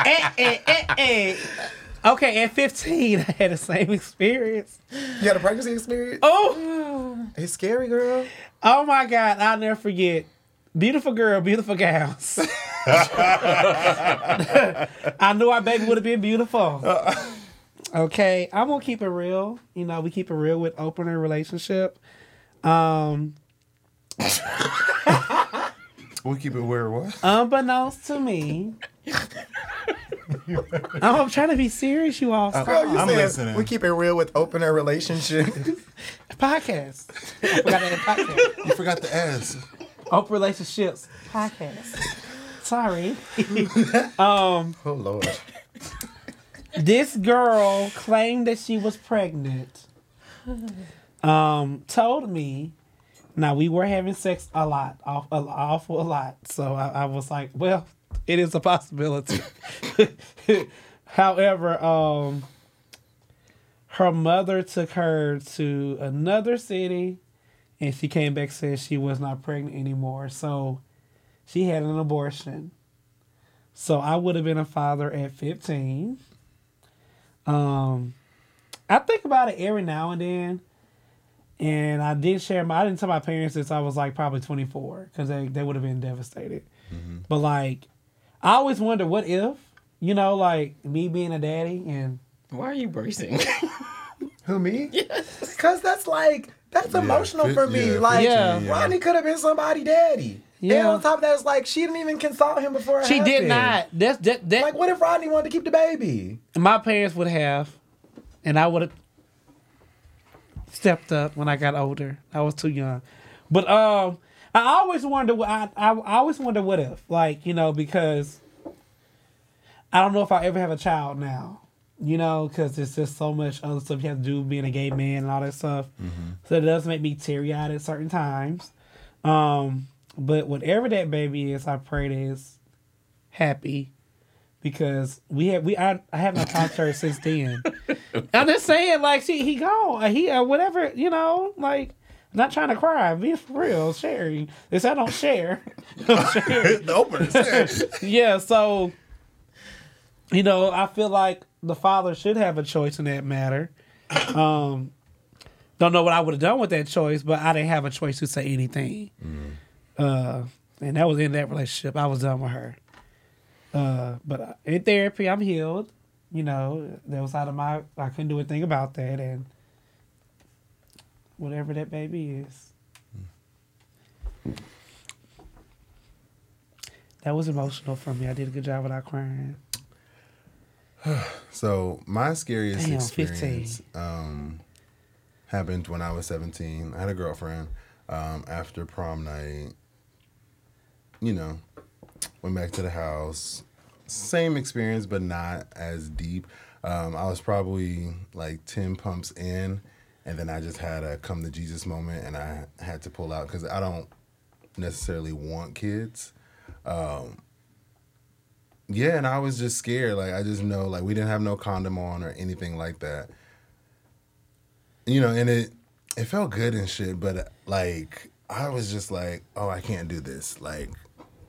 Eh, eh, eh, eh. Okay, at 15, I had the same experience. you had a pregnancy experience? Oh, It's scary, girl. oh my God, I'll never forget. Beautiful girl, beautiful gowns. I knew our baby would have been beautiful. Okay, I'm gonna keep it real. You know, we keep it real with opener relationship. Um, We keep it where it was. unbeknownst to me, I'm trying to be serious. You all stop. Girl, you I'm said listening. we keep it real with opener relationship. podcast. I forgot that podcast. You forgot to ask. Open relationships podcast. Sorry. um, oh Lord. this girl claimed that she was pregnant. Um, told me. Now we were having sex a lot, off, a, awful a lot. So I, I was like, well, it is a possibility. However, um, her mother took her to another city, and she came back saying she was not pregnant anymore. So she had an abortion. So I would have been a father at 15. Um, I think about it every now and then. And I did share my, I didn't tell my parents since I was like probably 24 because they, they would have been devastated. But like, I always wonder what if, you know, like me being a daddy and Why are you bracing? Who me? Yes. Cause that's like that's emotional for me. yeah, like Yeah. Ronnie could have been somebody daddy. And Yeah. on top of that, it's like she didn't even consult him before. It she did not. That's that, that Like, what if Rodney wanted to keep the baby? my parents would have, and I would have stepped up when I got older. I was too young, but um, I always wonder. what- I, I I always wonder what if, like you know, because I don't know if I ever have a child now. You know, because it's just so much other stuff you have to do being a gay man and all that stuff. So it does make me teary eyed at certain times. Um, but whatever that baby is, I pray that it's happy because we have we I, I haven't talked to her since then. I'm just saying, like, she he gone, he uh, whatever, you know, like. Not trying to cry, be for real, sharing. This I don't share. Don't the opener yeah, so you know, I feel like the father should have a choice in that matter. Um, don't know what I would have done with that choice, but I didn't have a choice to say anything. Uh, and that was in that relationship. I was done with her. Uh, but in therapy, I'm healed. You know, that was out of my. I couldn't do anything about that, and whatever that baby is. That was emotional for me. I did a good job without crying. So my scariest Damn, experience um, happened when I was 17. I had a girlfriend um, after prom night. You know, went back to the house. Same experience, but not as deep. Um, I was probably like 10 pumps in, and then I just had a come to Jesus moment, and I had to pull out because I don't necessarily want kids. Um, yeah, and I was just scared. Like I just know, like we didn't have no condom on or anything like that. You know, and it it felt good and shit, but like I was just like, oh, I can't do this, like,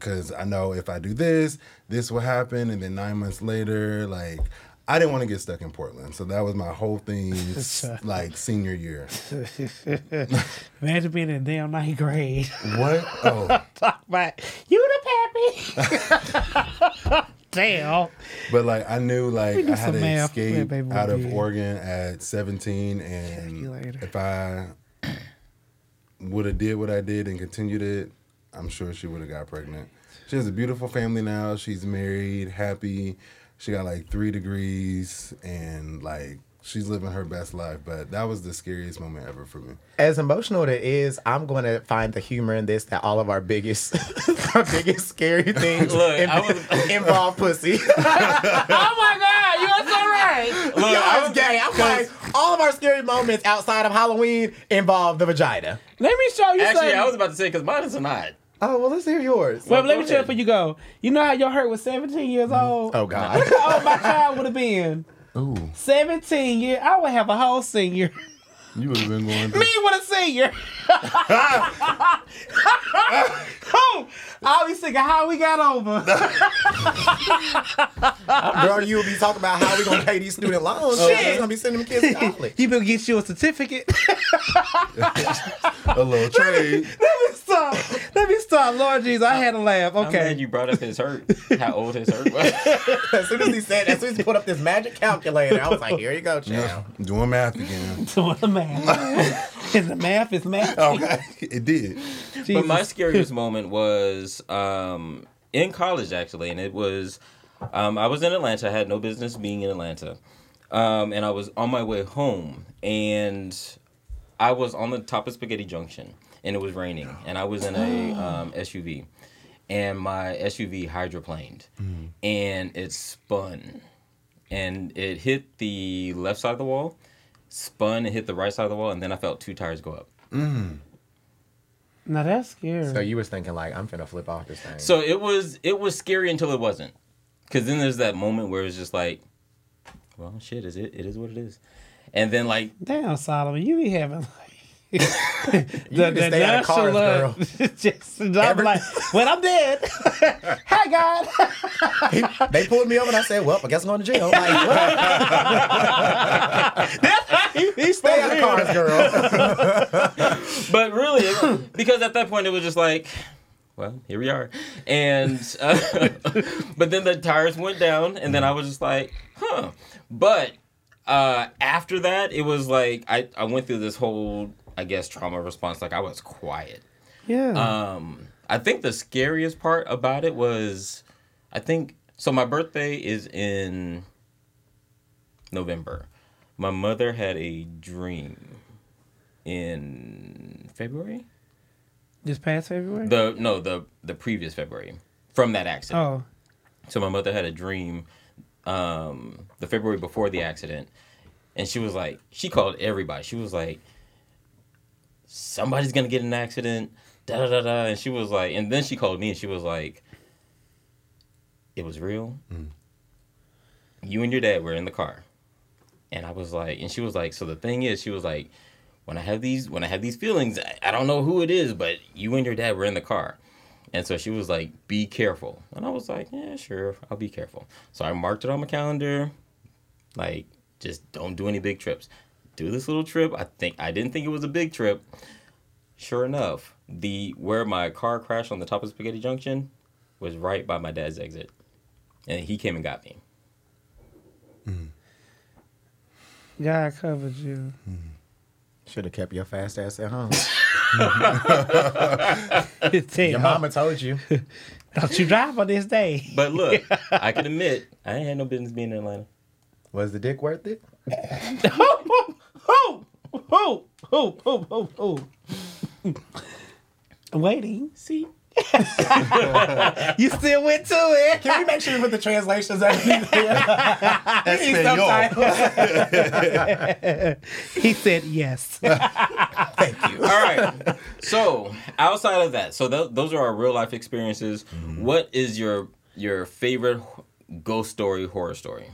because I know if I do this, this will happen, and then nine months later, like. I didn't want to get stuck in Portland, so that was my whole thing, like senior year. Imagine being in damn ninth grade. What? Oh, Talk about you the pappy. damn. But like I knew like I had to math. Yeah, escape baby, out of did. Oregon at 17 and if I would have did what I did and continued it, I'm sure she would have got pregnant. She has a beautiful family now. She's married, happy. She got like 3 degrees and like she's living her best life, but that was the scariest moment ever for me. As emotional as it is, I'm going to find the humor in this that all of our biggest, our biggest scary things Look, in- I was- involve pussy. oh my God, you are so right. Look, I was was- gay. I'm like, all of our scary moments outside of Halloween involve the vagina. Let me show you Actually, something. I was about to say because mine is not. Oh well, let's hear yours. Well, let me you before you go. You know how your hurt was 17 years mm-hmm. old? Oh God. How old oh, my child would have been? Ooh, 17 years. I would have a whole senior. you would have been going through Me with a senior. oh, I'll be thinking how we got over. Girl, you will be talking about how we gonna pay these student loans. Oh. Shit. Shit. gonna be sending them kids to college. you better get you a certificate. a little trade. Let me stop. Let me stop. Lord Jesus, I had to laugh. I'm glad you brought up his hurt. How old his hurt was. as soon as he said, as soon as he put up this magic calculator, I was like, here you go, child. Doing math again. Doing the math. and the math is math. Okay, it did. But my scariest moment was um, in college, actually, and it was um, I was in Atlanta. I had no business being in Atlanta, um, and I was on my way home, and I was on the top of Spaghetti Junction, and it was raining, and I was in a um, SUV, and my SUV hydroplaned, and it spun, and it hit the left side of the wall, spun and hit the right side of the wall, and then I felt two tires go up. Now that's scary. So you was thinking like, I'm finna flip off this thing. So it was it was scary until it wasn't, because then there's that moment where it's just like, well, shit, is it? It is what it is, and then like Damn, Solomon, you be having the, need to stay out of cars, girl. just, I'm like, when I'm dead, hi God. they pulled me over and I said, well, I guess I'm going to jail. Like, what? he Stay out of cars, girl. but really, because at that point it was just like, well, here we are, and uh, but then the tires went down, and then I was just like, huh. But uh, after that, it was like I I went through this whole I guess trauma response. Like I was quiet. Yeah. Um, I think the scariest part about it was, I think so. My birthday is in November. My mother had a dream in February. Just past February. The no, the the previous February from that accident. oh, So my mother had a dream um, the February before the accident, and she was like, she called everybody. She was like, somebody's gonna get an accident, da da da da. And she was like, and then she called me and she was like, it was real. Mm. You and your dad were in the car, and I was like, and she was like, so the thing is, she was like, when I have these, when I have these feelings, I, I don't know who it is, but you and your dad were in the car. And so she was like, be careful. And I was like, yeah, sure, I'll be careful. So I marked it on my calendar. Like, just don't do any big trips. Do this little trip. I think I didn't think it was a big trip. Sure enough, the where my car crashed on the top of Spaghetti Junction was right by my dad's exit. And he came and got me. Mm. God covered you. Mm. Should have kept your fast ass at home. Your mama told you. Don't you drive on this day. But look, I can admit I ain't had no business being in Atlanta. Was the dick worth it? Who? Who? Who? Who? Who? Who? Waiting. See, You still went to it. Can we make sure we put the translations underneath there? he said yes. Thank you. All right. So outside of that, so th- those are our real life experiences. Mm-hmm. What is your your favorite ghost story, horror story?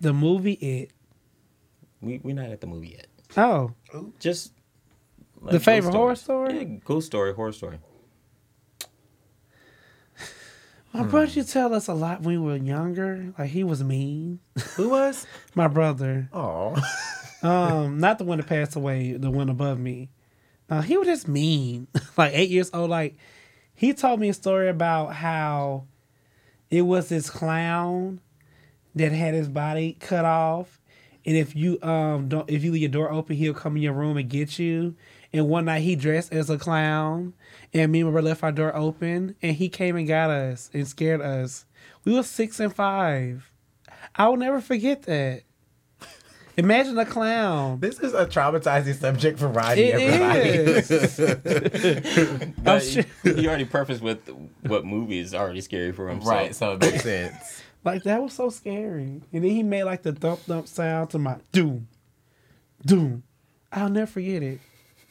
the movie It. We we're not at the movie yet. Oh, Just like, The ghost favorite horror story? Yeah, ghost story, horror story. my brother used to tell us a lot when we were younger. Like he was mean. Who was? My brother, Oh. um, not the one that passed away, the one above me. Uh, he was just mean. like eight years old. Like he told me a story about how it was this clown that had his body cut off, and if you um don't if you leave your door open, he'll come in your room and get you. And one night he dressed as a clown, and me and my brother left our door open, and he came and got us and scared us. We were six and five. I will never forget that. Imagine a clown. This is a traumatizing subject for Rodney, It everybody. is. But sure- he already prefaced with what movie is already scary for him. so- right, so it makes sense. Like that was so scary. And then he made like the thump thump sound to my doom, doom. I'll never forget it.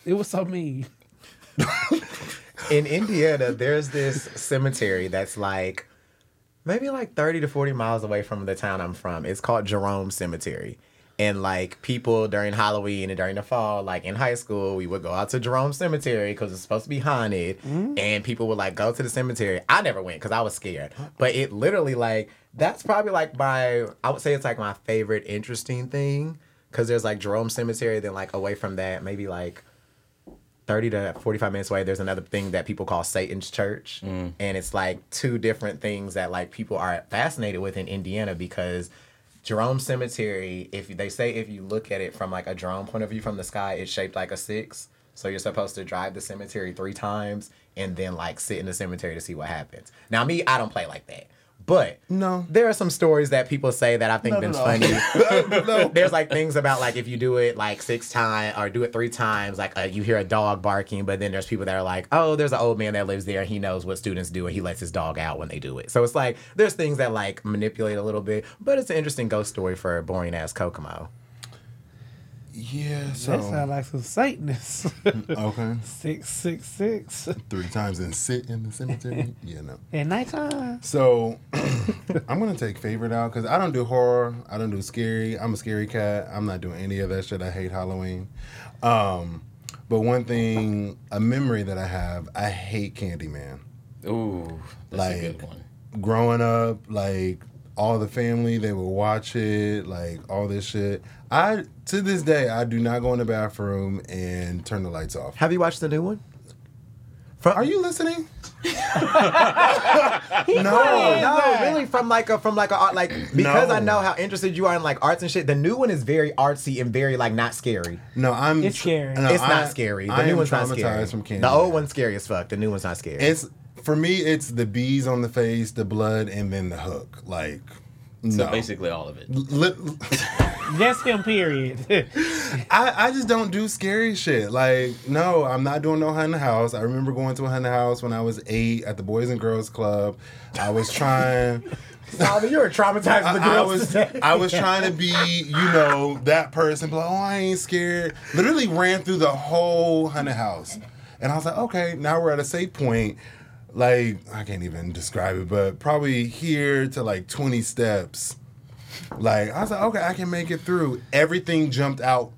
It was so mean. In Indiana, there's this cemetery that's like maybe like 30 to 40 miles away from the town I'm from. It's called Jerome Cemetery. And like people during Halloween and during the fall, like in high school, we would go out to Jerome Cemetery because it's supposed to be haunted. Mm-hmm. And people would like go to the cemetery. I never went because I was scared. But it literally like that's probably like my I would say it's like my favorite interesting thing because there's like Jerome Cemetery. Then like away from that, maybe like 30 to 45 minutes away there's another thing that people call satan's church mm. and it's like two different things that like people are fascinated with in indiana because jerome cemetery if they say if you look at it from like a drone point of view from the sky it's shaped like a six. So you're supposed to drive the cemetery three times and then like sit in the cemetery to see what happens. Now me i don't play like that but No. there are some stories that people say that I think No, been funny. no. There's like things about like if you do it like six times or do it three times, like uh, you hear a dog barking, but then there's people that are like, oh, there's an old man that lives there and he knows what students do and he lets his dog out when they do it. So it's like there's things that like manipulate a little bit, but it's an interesting ghost story for a boring ass Kokomo. Yeah, That so sounds like some Satanists. okay, six six six three times and sit in the cemetery. Yeah, no. at nighttime. So I'm gonna take favorite out because I don't do horror. I don't do scary. I'm a scary cat. I'm not doing any of that shit. I hate Halloween. Um, but one thing, a memory that I have, I hate Candyman. Ooh, that's a good Like- one. Growing up, like all the family, they would watch it, like all this shit. I to this day, I do not go in the bathroom and turn the lights off. Have you watched the new one? Are you listening? No, no. no, really from like a from like a art like because No. I know how interested you are in like arts and shit. The new one is very artsy and very like not scary. No, I'm. It's scary. no, it's I- not scary. The I new am one's not scary. traumatized from Candyman. The old one's scary as fuck. The new one's not scary. It's for me. It's the bees on the face, the blood, and then the hook. Like, So no. basically all of it. Li- That's him. Period. I, I just don't do scary shit. Like, no, I'm not doing no haunted house. I remember going to a haunted house when I was eight at the Boys and Girls Club. I was trying. Solomon, you were traumatized the I, I girls. was today. I was trying to be, you know, that person. But like, oh, I ain't scared. Literally ran through the whole haunted house, and I was like, okay, now we're at a safe point. Like I can't even describe it, but probably here to like 20 steps. Like I was like, okay, I can make it through. Everything jumped out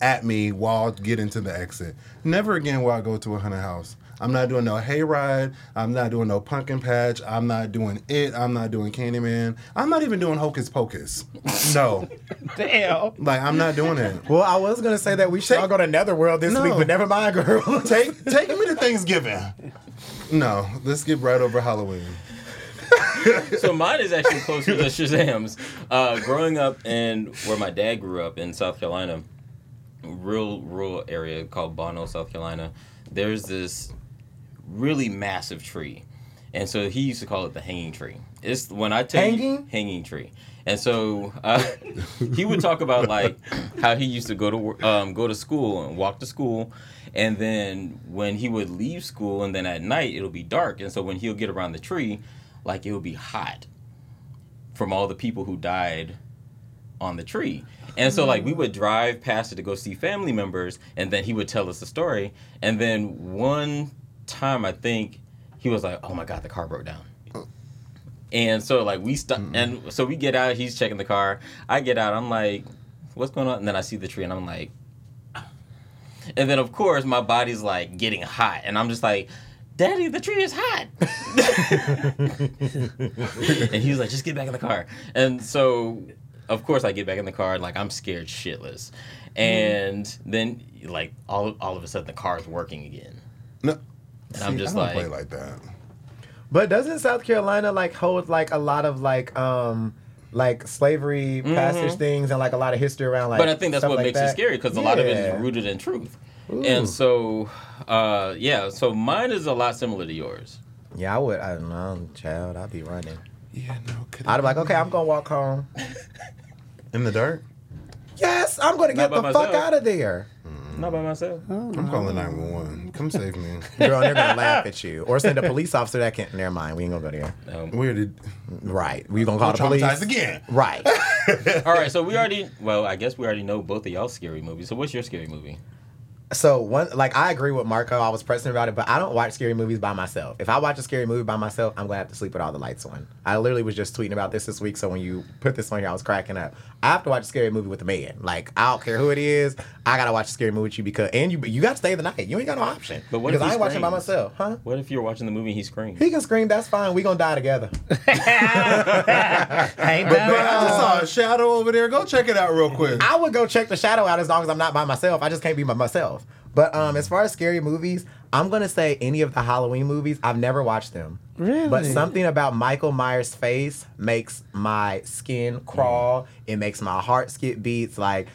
at me while getting to the exit. Never again will I go to a haunted house. I'm not doing no hayride. I'm not doing no pumpkin patch. I'm not doing it. I'm not doing Candyman. I'm not even doing Hocus Pocus. No, Damn. like I'm not doing it. well, I was gonna say that we should all go to Netherworld this No. week, but never mind, girl. Take take me to Thanksgiving. No, let's get right over Halloween. so mine is actually closer to Shazam's. Uh, growing up in where my dad grew up in South Carolina, real rural area called Bonneau, South Carolina. There's this really massive tree, and so he used to call it the hanging tree. It's when I tell Hanging? you hanging tree, and so uh, he would talk about like how he used to go to um, go to school and walk to school, and then when he would leave school, and then at night it'll be dark, and so when he'll get around the tree, like it would be hot from all the people who died on the tree. And so like we would drive past it to go see family members and then he would tell us the story. And then one time I think he was like, "Oh my god, the car broke down." And so like we stop mm-hmm. and so we get out, he's checking the car. I get out, I'm like, "What's going on?" And then I see the tree and I'm like And then of course my body's like getting hot and I'm just like Daddy, the tree is hot. and he was like, just get back in the car. And so, of course, I get back in the car, like I'm scared shitless. And then, like all all of a sudden, the car's working again. No, And I'm just I don't like, play like that. But doesn't South Carolina like hold like a lot of like um like slavery passage things and like a lot of history around like Mm-hmm. but I think that's stuff what like makes that? it scary because a lot of it is rooted in truth. Ooh. And so, uh, yeah, so mine is a lot similar to yours. Yeah, I would I don't know, child, I'd be running. Yeah, no. could I'd be like, be okay, I'm gonna walk home. in the dark. Yes, I'm gonna get the by fuck out of there. Mm. Not by myself. I'm calling 911. Come save me. Girl, they're gonna laugh at you. Or send a police officer that can't never mind, we ain't gonna go there. Um, no. Where did Right. We gonna call the police. again? Right. All right, so we already, well, I guess we already know both of y'all scary movies. So what's your scary movie? So one like I agree with Marco. I was pressing about it, but I don't watch scary movies by myself. If I watch a scary movie by myself, I'm gonna have to sleep with all the lights on. I literally was just tweeting about this this week. So when you put this on here, I was cracking up. I have to watch a scary movie with a man. Like I don't care who it is. I gotta watch a scary movie with you because and you you got to stay the night. You ain't got no option. But what because if I ain't watching by myself, huh? What if you're watching the movie and he screams? He can scream. That's fine. We gonna die together. Ain't Man, I just saw a shadow over there. Go check it out real quick. I would go check the shadow out as long as I'm not by myself. I just can't be by myself. But um, as far as scary movies, I'm gonna say any of the Halloween movies. I've never watched them. Really? But something about Michael Myers' face makes my skin crawl. It makes my heart skip beats. Like,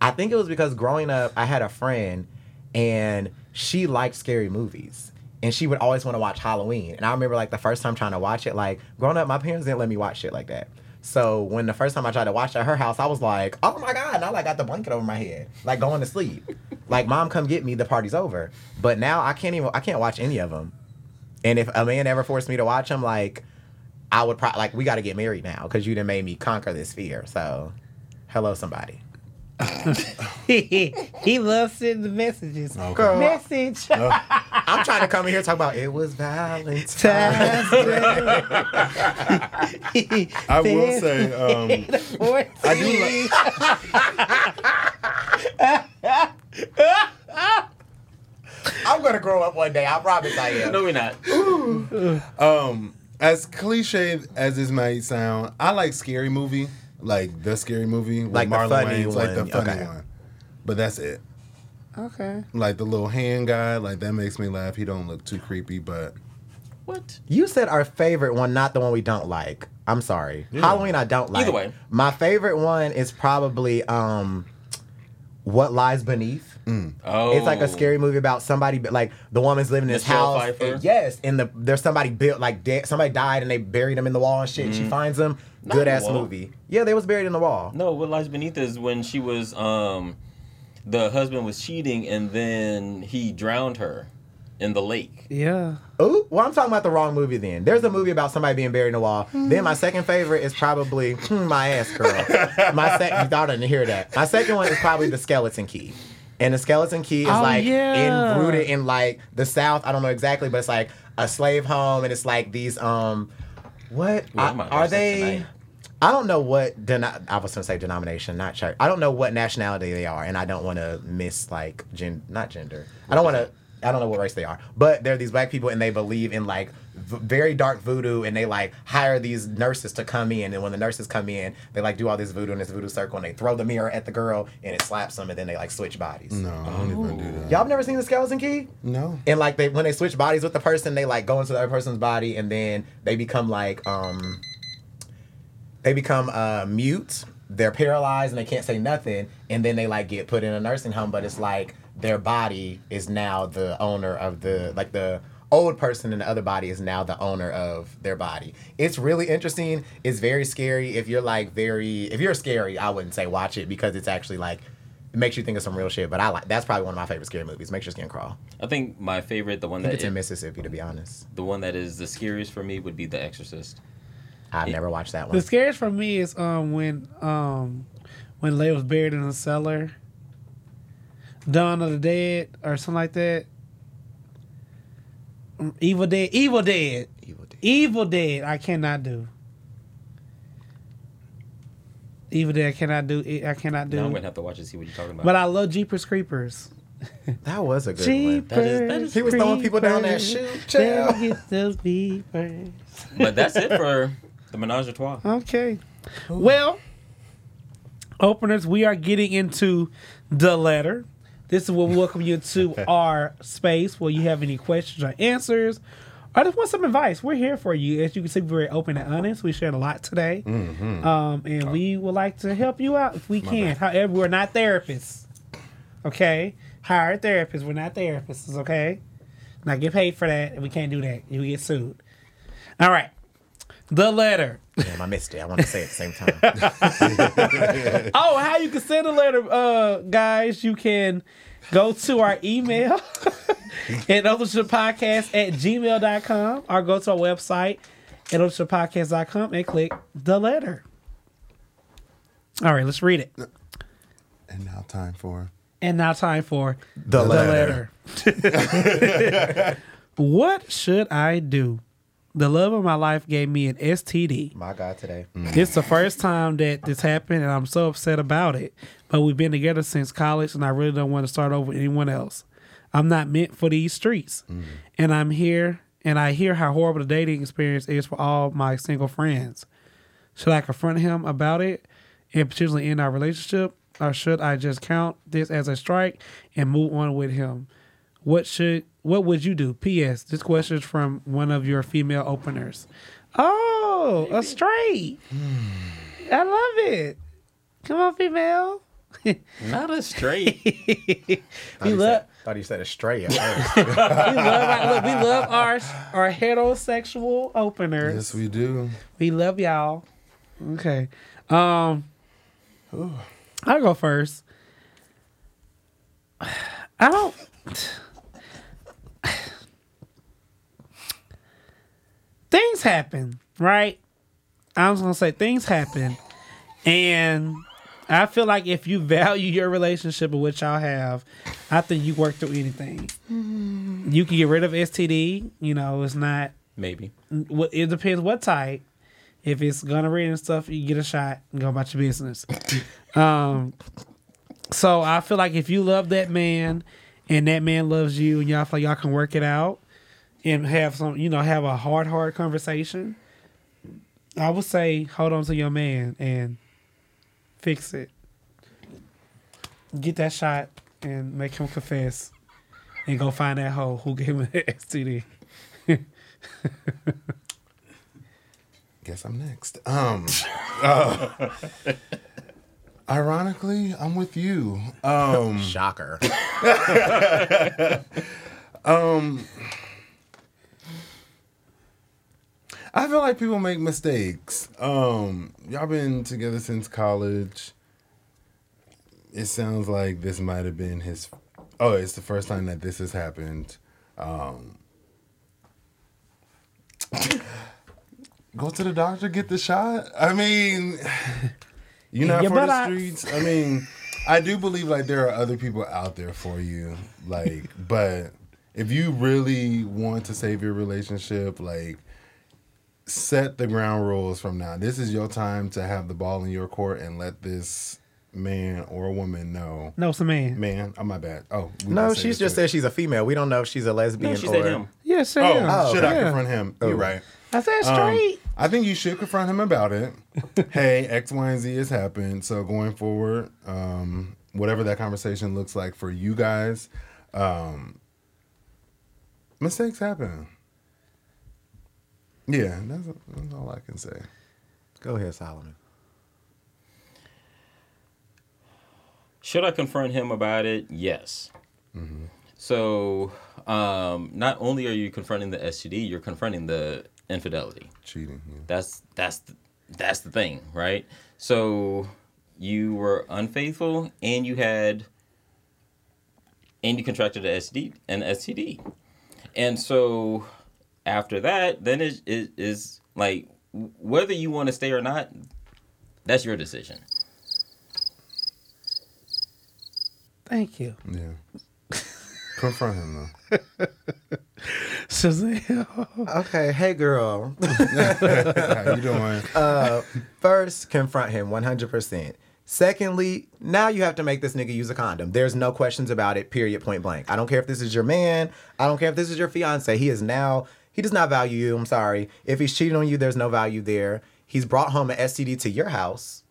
I think it was because growing up, I had a friend, and she liked scary movies. And she would always want to watch Halloween. And I remember like the first time trying to watch it, like growing up, my parents didn't let me watch shit like that. So when the first time I tried to watch at her house, I was like, oh my God. now I like got the blanket over my head, like going to sleep. like, mom, come get me. The party's over. But now I can't even, I can't watch any of them. And if a man ever forced me to watch them, like, I would probably, like, we got to get married now because you done made me conquer this fear. So, hello, somebody. he, he loves sending the messages. Okay. Girl, Message. I'm trying to come in here and talk about it was Valentine's. Times I will say, um, I do like. I'm going to grow up one day. I promise I am. No, we're not. Um, as cliche as this might sound, I like scary movie, like the scary movie with Like the Marlon funny Wayans, like the funny okay. one. But that's it. Okay. Like the little hand guy, like that makes me laugh. He don't look too creepy, but What? You said our favorite one, not the one we don't like. I'm sorry. Halloween I don't like. Either way. My favorite one is probably um What Lies Beneath. Oh, It's like a scary movie about somebody, but like the woman's living in this Michelle house. And yes, and the there's somebody built like dead. Somebody died and they buried him in the wall and shit. And she finds him. Not Good ass movie. Yeah, they was buried in the wall. No, what lies beneath is when she was um, the husband was cheating and then he drowned her in the lake. Yeah. Oh, well, I'm talking about the wrong movie then. There's a movie about somebody being buried in a wall. Then my second favorite is probably hmm, my ass girl. My second, you thought I didn't hear that. My second one is probably the Skeleton Key. And the Skeleton Key is Oh, like yeah. in, rooted in like the South. I don't know exactly, but it's like a slave home, and it's like these um, what Ooh, I I- are they? tonight. I don't know what deno- I was gonna say denomination, not church. I don't know what nationality they are, and I don't want to miss like gen, not gender. I don't want to. I don't know what race they are, but they're these black people, and they believe in like v- very dark voodoo, and they like hire these nurses to come in, and when the nurses come in, they like do all this voodoo in this voodoo circle, and they throw the mirror at the girl, and it slaps them, and then they like switch bodies. no, I don't even do that. Y'all have never seen the skeleton key? No. And like they when they switch bodies with the person, they like go into the other person's body and then they become like um they become uh mute. They're paralyzed and they can't say nothing. And then they like get put in a nursing home, but it's like their body is now the owner of the like the old person in the other body is now the owner of their body. It's really interesting. It's very scary. If you're like very, if you're scary, I wouldn't say watch it because it's actually like it makes you think of some real shit. But I like that's probably one of my favorite scary movies. Makes your skin crawl. I think my favorite, the one that it's in Mississippi, to be honest. the one that is the scariest for me would be The Exorcist. I've never watched that one. The scariest for me is um when um when Leia was buried in the cellar. Dawn of the Dead or something like that. Evil Dead. Evil Dead. Evil Dead. Evil Dead. I cannot do. Evil Dead. I cannot do. I cannot Now I'm gonna have to watch and see what you're talking about. But I love Jeepers Creepers. That was a good one. Jeepers. That is- that is- He was throwing people down that Creepers, chute. Chill. they get those beepers. But that's it for the Menage a Trois. Okay. Well, openers, we are getting into the letter. This is where we welcome you to our space where you have any questions or answers. I just want some advice. We're here for you. As you can see, we're very open and honest. We shared a lot today. Um, and we would like to help you out if we can. However, we're not therapists. Okay? Hire therapists. We're not therapists, okay? Not get paid for that. and We can't do that. You get sued. All right. The letter. Damn, I missed it. I want to say it at the same time. Oh, how you can send a letter, uh, guys, you can go to our email at podcast at gmail.com or go to our website at podcast.com and click the letter. All right, let's read it. And now time for And now time for The letter. letter. what should I do? The love of my life gave me an STD. My God, today. Mm. It's the first time that this happened, and I'm so upset about it. But we've been together since college, and I really don't want to start over with anyone else. I'm not meant for these streets, mm. and I'm here, and I hear how horrible the dating experience is for all my single friends. Should I confront him about it and potentially end our relationship, or should I just count this as a strike and move on with him? What should what would you do? P.S. This question is from one of your female openers. Oh, a straight. I love it. Come on, female. Not a straight. we Thought you love said- Thought you said a straight. we love our, look, we love our our heterosexual openers. Yes, we do. We love y'all. Okay. Um I'll go first. I don't things happen, right? I was gonna say things happen. And I feel like if you value your relationship and what y'all have, I think you work through anything. You can get rid of STD. You know, it's not Maybe. what it depends what type. If it's gonorrhea and stuff, you get a shot and go about your business. um, so I feel like if you love that man and that man loves you and y'all feel like y'all can work it out and have some, you know, have a hard, hard conversation, I would say hold on to your man and fix it. Get that shot and make him confess and go find that hoe who gave him an STD. Guess I'm next. Um, uh, ironically, I'm with you. Um, Shocker. I feel like people make mistakes. Um, y'all been together since college. It sounds like this might have been his. Oh, it's the first time that this has happened. Um, go to the doctor, get the shot. I mean, you're not Yeah, for the I- streets. I mean, I do believe like there are other people out there for you. Like, but if you really want to save your relationship, like set the ground rules from now. This is your time to have the ball in your court and let this man or woman know. No, it's a man. Man, oh my bad. Oh No, didn't she's just to- said she's a female. We don't know if she's a lesbian No, she or. said him. Yes, Oh, yeah. should I yeah. confront him? You're right. I said Um, straight. I think you should confront him about it. hey, X, Y, and Z has happened. So going forward, um, whatever that conversation looks like for you guys, um, mistakes happen. Yeah, that's, that's all I can say. Go ahead, Solomon. Should I confront him about it? Yes. So, um, not only are you confronting the STD, you're confronting the infidelity. Cheating. Yeah. That's that's the, that's the thing, right? So you were unfaithful, and you had, and you contracted a STD, an STD, and so after that, then it, it is like whether you want to stay or not, that's your decision. Thank you. Yeah. Confront him though. Shazam. Okay, hey girl. How you doing? Uh, first, confront him 100%. Secondly, now you have to make this nigga use a condom. There's no questions about it, period, point blank. I don't care if this is your man. I don't care if this is your fiance. He is now, he does not value you. I'm sorry. If he's cheating on you, there's no value there. He's brought home an STD to your house,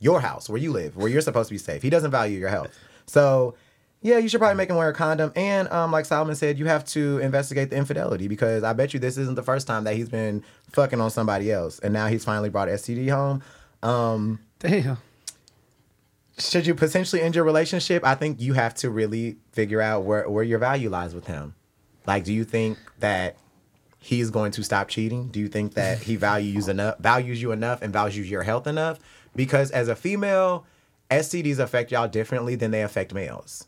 your house, where you live, where you're supposed to be safe. He doesn't value your health. So, yeah, you should probably make him wear a condom. And um, like Solomon said, you have to investigate the infidelity because I bet you this isn't the first time that he's been fucking on somebody else. And now he's finally brought STD home. Um, Damn. should you potentially end your relationship, I think you have to really figure out where, where your value lies with him. Like, do you think that he's going to stop cheating? Do you think that he values enough values you enough and values your health enough? Because as a female, STDs affect y'all differently than they affect males.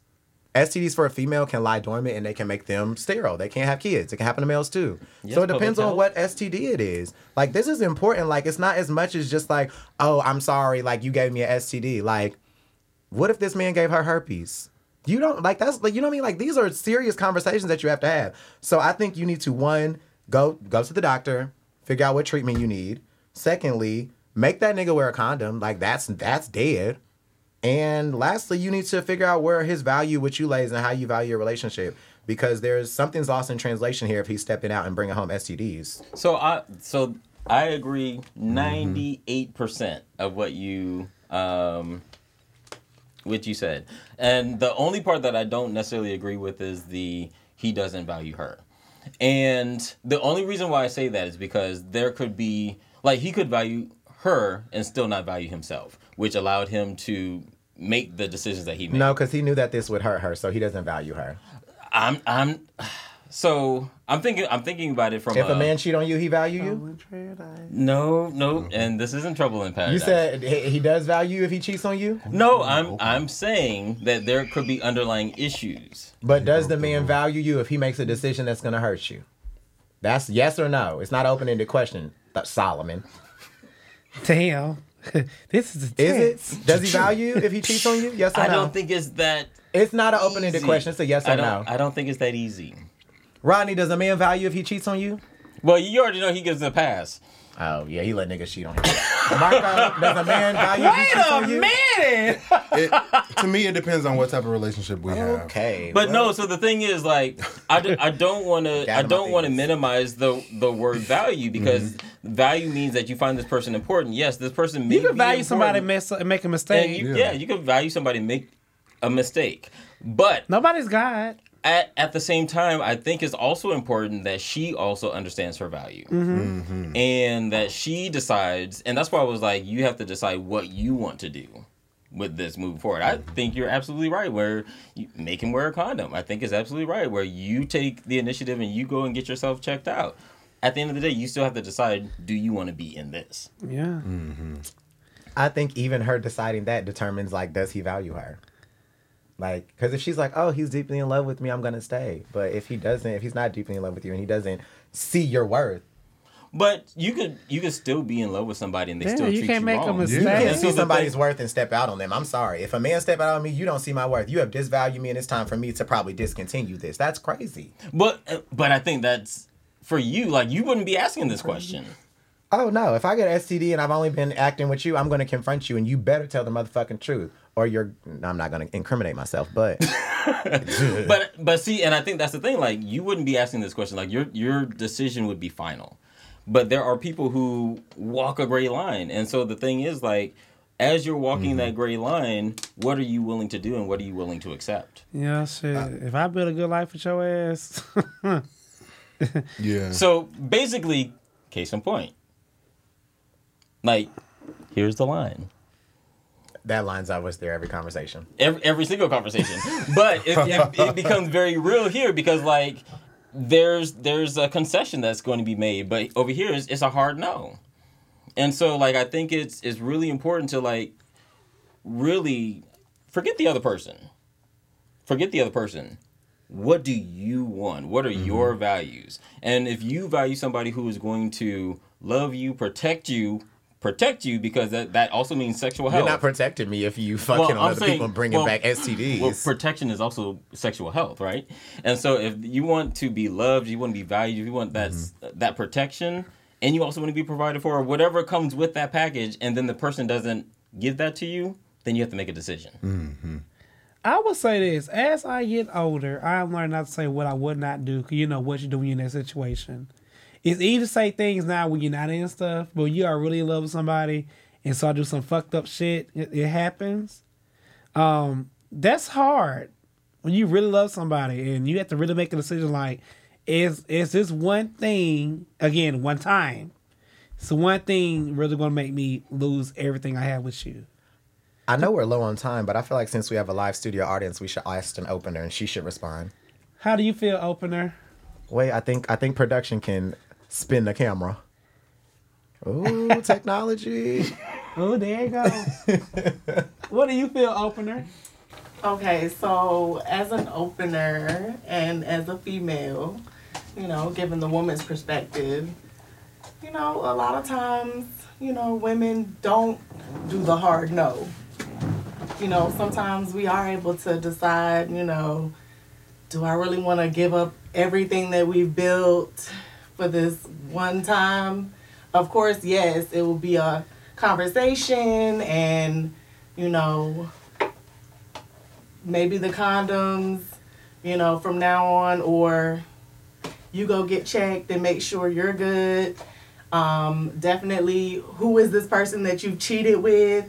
STDs for a female can lie dormant and they can make them sterile. They can't have kids. It can happen to males too. Yes, so it depends on what STD it is. Like this is important. Like it's not as much as just like, oh, I'm sorry, like you gave me a STD. Like, what if this man gave her herpes? You don't like that's like you know what I mean? Like these are serious conversations that you have to have. So I think you need to one, go go to the doctor, figure out what treatment you need. Secondly, make that nigga wear a condom. Like that's that's dead. And lastly, you need to figure out where his value with you lays and how you value your relationship. Because there's something's lost in translation here if he's stepping out and bringing home STDs. So I so I agree ninety eight percent of what you um what you said. And the only part that I don't necessarily agree with is the he doesn't value her. And the only reason why I say that is because there could be like he could value her and still not value himself, which allowed him to make the decisions that he made. No, because he knew that this would hurt her, so he doesn't value her. I'm I'm so I'm thinking I'm thinking about it from If a, a man cheat on you, he value you. No, no, and this isn't trouble in paradise. You said he he does value you if he cheats on you, no. I'm I'm saying that there could be underlying issues. but does the man value you if he makes a decision that's gonna hurt you? That's yes or no. It's not open ended question. Solomon, Damn. this is is it? Does he value you if he cheats on you? Yes or I no? I don't think it's that. it's not an open ended question. It's a yes or I no. don't. I don't think it's that easy. Rodney, does a man value if he cheats on you? Well, you already know he gives a pass. Oh yeah, he let niggas cheat on him. Marco, does a man value if he cheats on you? minute. It, to me, it depends on what type of relationship we have. Okay, But well, no, so the thing is, like, I, do, I don't want to, I out don't want to face. minimize the the word value because Mm-hmm. value means that you find this person important. Yes, this person may You can be value somebody important, mess and make a and mistake. you, Yeah. yeah, you can value somebody and make a mistake, but Nobody's God. At, at the same time, I think it's also important that she also understands her value. Mm-hmm. Mm-hmm. And that she decides, and that's why I was like, you have to decide what you want to do with this moving forward. I mm-hmm. think you're absolutely right where you make him wear a condom. I think it's absolutely right where you take the initiative and you go and get yourself checked out. At the end of the day, you still have to decide do you want to be in this? Yeah. I think even her deciding that determines like, does he value her? Like, because if she's like, oh, he's deeply in love with me, I'm gonna stay. But if he doesn't, if he's not deeply in love with you and he doesn't see your worth, But you could you could still be in love with somebody and they Yeah, still you treat can't you make a wrong. mistake. you Yeah, can't and so see somebody's worth and step out on them. I'm sorry. If a man step out on me, you don't see my worth. You have disvalued me, and it's time for me to probably discontinue this. That's crazy. But uh, but I think that's for you. Like you wouldn't be asking this question. Oh no! If I get STD and I've only been acting with you, I'm going to confront you, and you better tell the motherfucking truth, or you're. I'm not going to incriminate myself, but But but see, and I think that's the thing. Like you wouldn't be asking this question. Like your your decision would be final. But there are people who walk a gray line, and so the thing is like. As you're walking mm-hmm. that gray line, what are you willing to do and what are you willing to accept? Yeah, shit. Uh, if I build a good life with your ass, Yeah. So basically, case in point. Like, here's the line. that lines up with their every conversation. every, every single conversation. But it, it, it becomes very real here because like there's there's a concession that's going to be made, but over here it's, it's a hard no. And so like I think it's it's really important to like really forget the other person. Forget the other person. What do you want? What are mm-hmm. your values? And if you value somebody who is going to love you, protect you, protect you because that, that also means sexual health. You're not protecting me if you fucking Well, on other saying- people and bringing well- back STDs. Well, protection is also sexual health, right? And so, if you want to be loved, you want to be valued, you want that Mm-hmm. that protection, and you also want to be provided for, whatever comes with that package, and then the person doesn't give that to you, then you have to make a decision. I would say this: as I get older, I'm learning not to say what I would not do. Cause you know what you do when you're in that situation. It's easy to say things now when you're not in stuff, but when you are really in love with somebody and so I do some fucked up shit, it, it happens. Um, that's hard when you really love somebody and you have to really make a decision. Like, is is this one thing again one time? So one thing really gonna make me lose everything I have with you. I know we're low on time, but I feel like since we have a live studio audience, we should ask an opener and she should respond. How do you feel, opener? Wait, I think I think production can spin the camera. Ooh, technology. Oh, there you go. what do you feel, opener? Okay, so as an opener and as a female, you know, given the woman's perspective, you know, a lot of times, you know, women don't do the hard no. You know, sometimes we are able to decide, you know, do I really want to give up everything that we've built for this one time? Of course, yes, it will be a conversation and, you know, maybe the condoms, you know, from now on, or you go get checked and make sure you're good. Um, definitely, who is this person that you cheated with?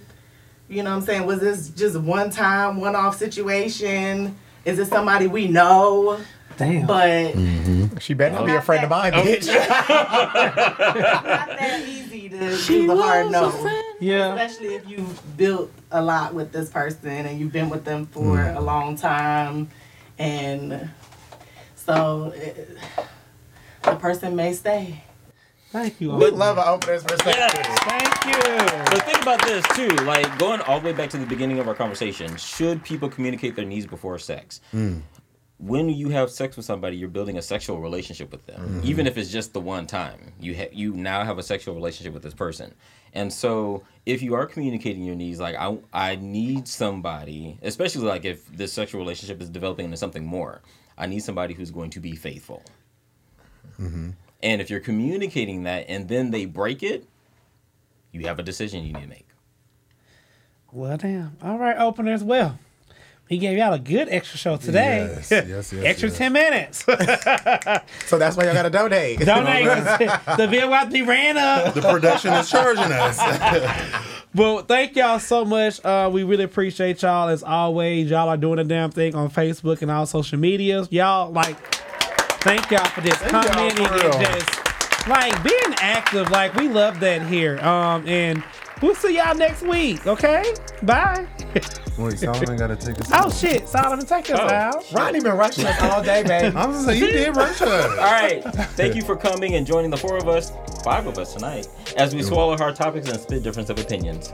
You know what I'm saying? Was this just one time, one off situation? Is it somebody we know? Damn. But mm-hmm. She better not be a friend of mine, bitch. not that easy to do the hard no. yeah. Especially if you've built a lot with this person and you've been with them for mm. a long time. And so it, the person may stay. Thank you. we love an opener's perspective. Thank you. But think about this too, like going all the way back to the beginning of our conversation. Should people communicate their needs before sex? Mm. When you have sex with somebody, you're building a sexual relationship with them, mm-hmm. even if it's just the one time. You ha- you now have a sexual relationship with this person, and so if you are communicating your needs, like I I need somebody, especially like if this sexual relationship is developing into something more, I need somebody who's going to be faithful. Mm-hmm. And if you're communicating that and then they break it, you have a decision you need to make. Well, damn. All right, openers. Well, we gave y'all a good extra show today. Yes, yes, yes, extra yes. 10 minutes. So that's why y'all gotta donate. Donate. the be ran up. The production is charging us. Well, thank y'all so much. Uh, we really appreciate y'all as always. Y'all are doing a damn thing on Facebook and all social medias. Y'all like, thank y'all for this commenting and just like being active. Like we love that here. Um, and we'll see y'all next week. Okay, bye. Wait, Solomon got to take us. oh shit, Solomon, take us Oh. out. Ronnie been rushing us all day, baby. I'm gonna say you did rush us. All right. Thank you for coming and joining the four of us, five of us tonight, as we swallow hard topics and spit difference of opinions.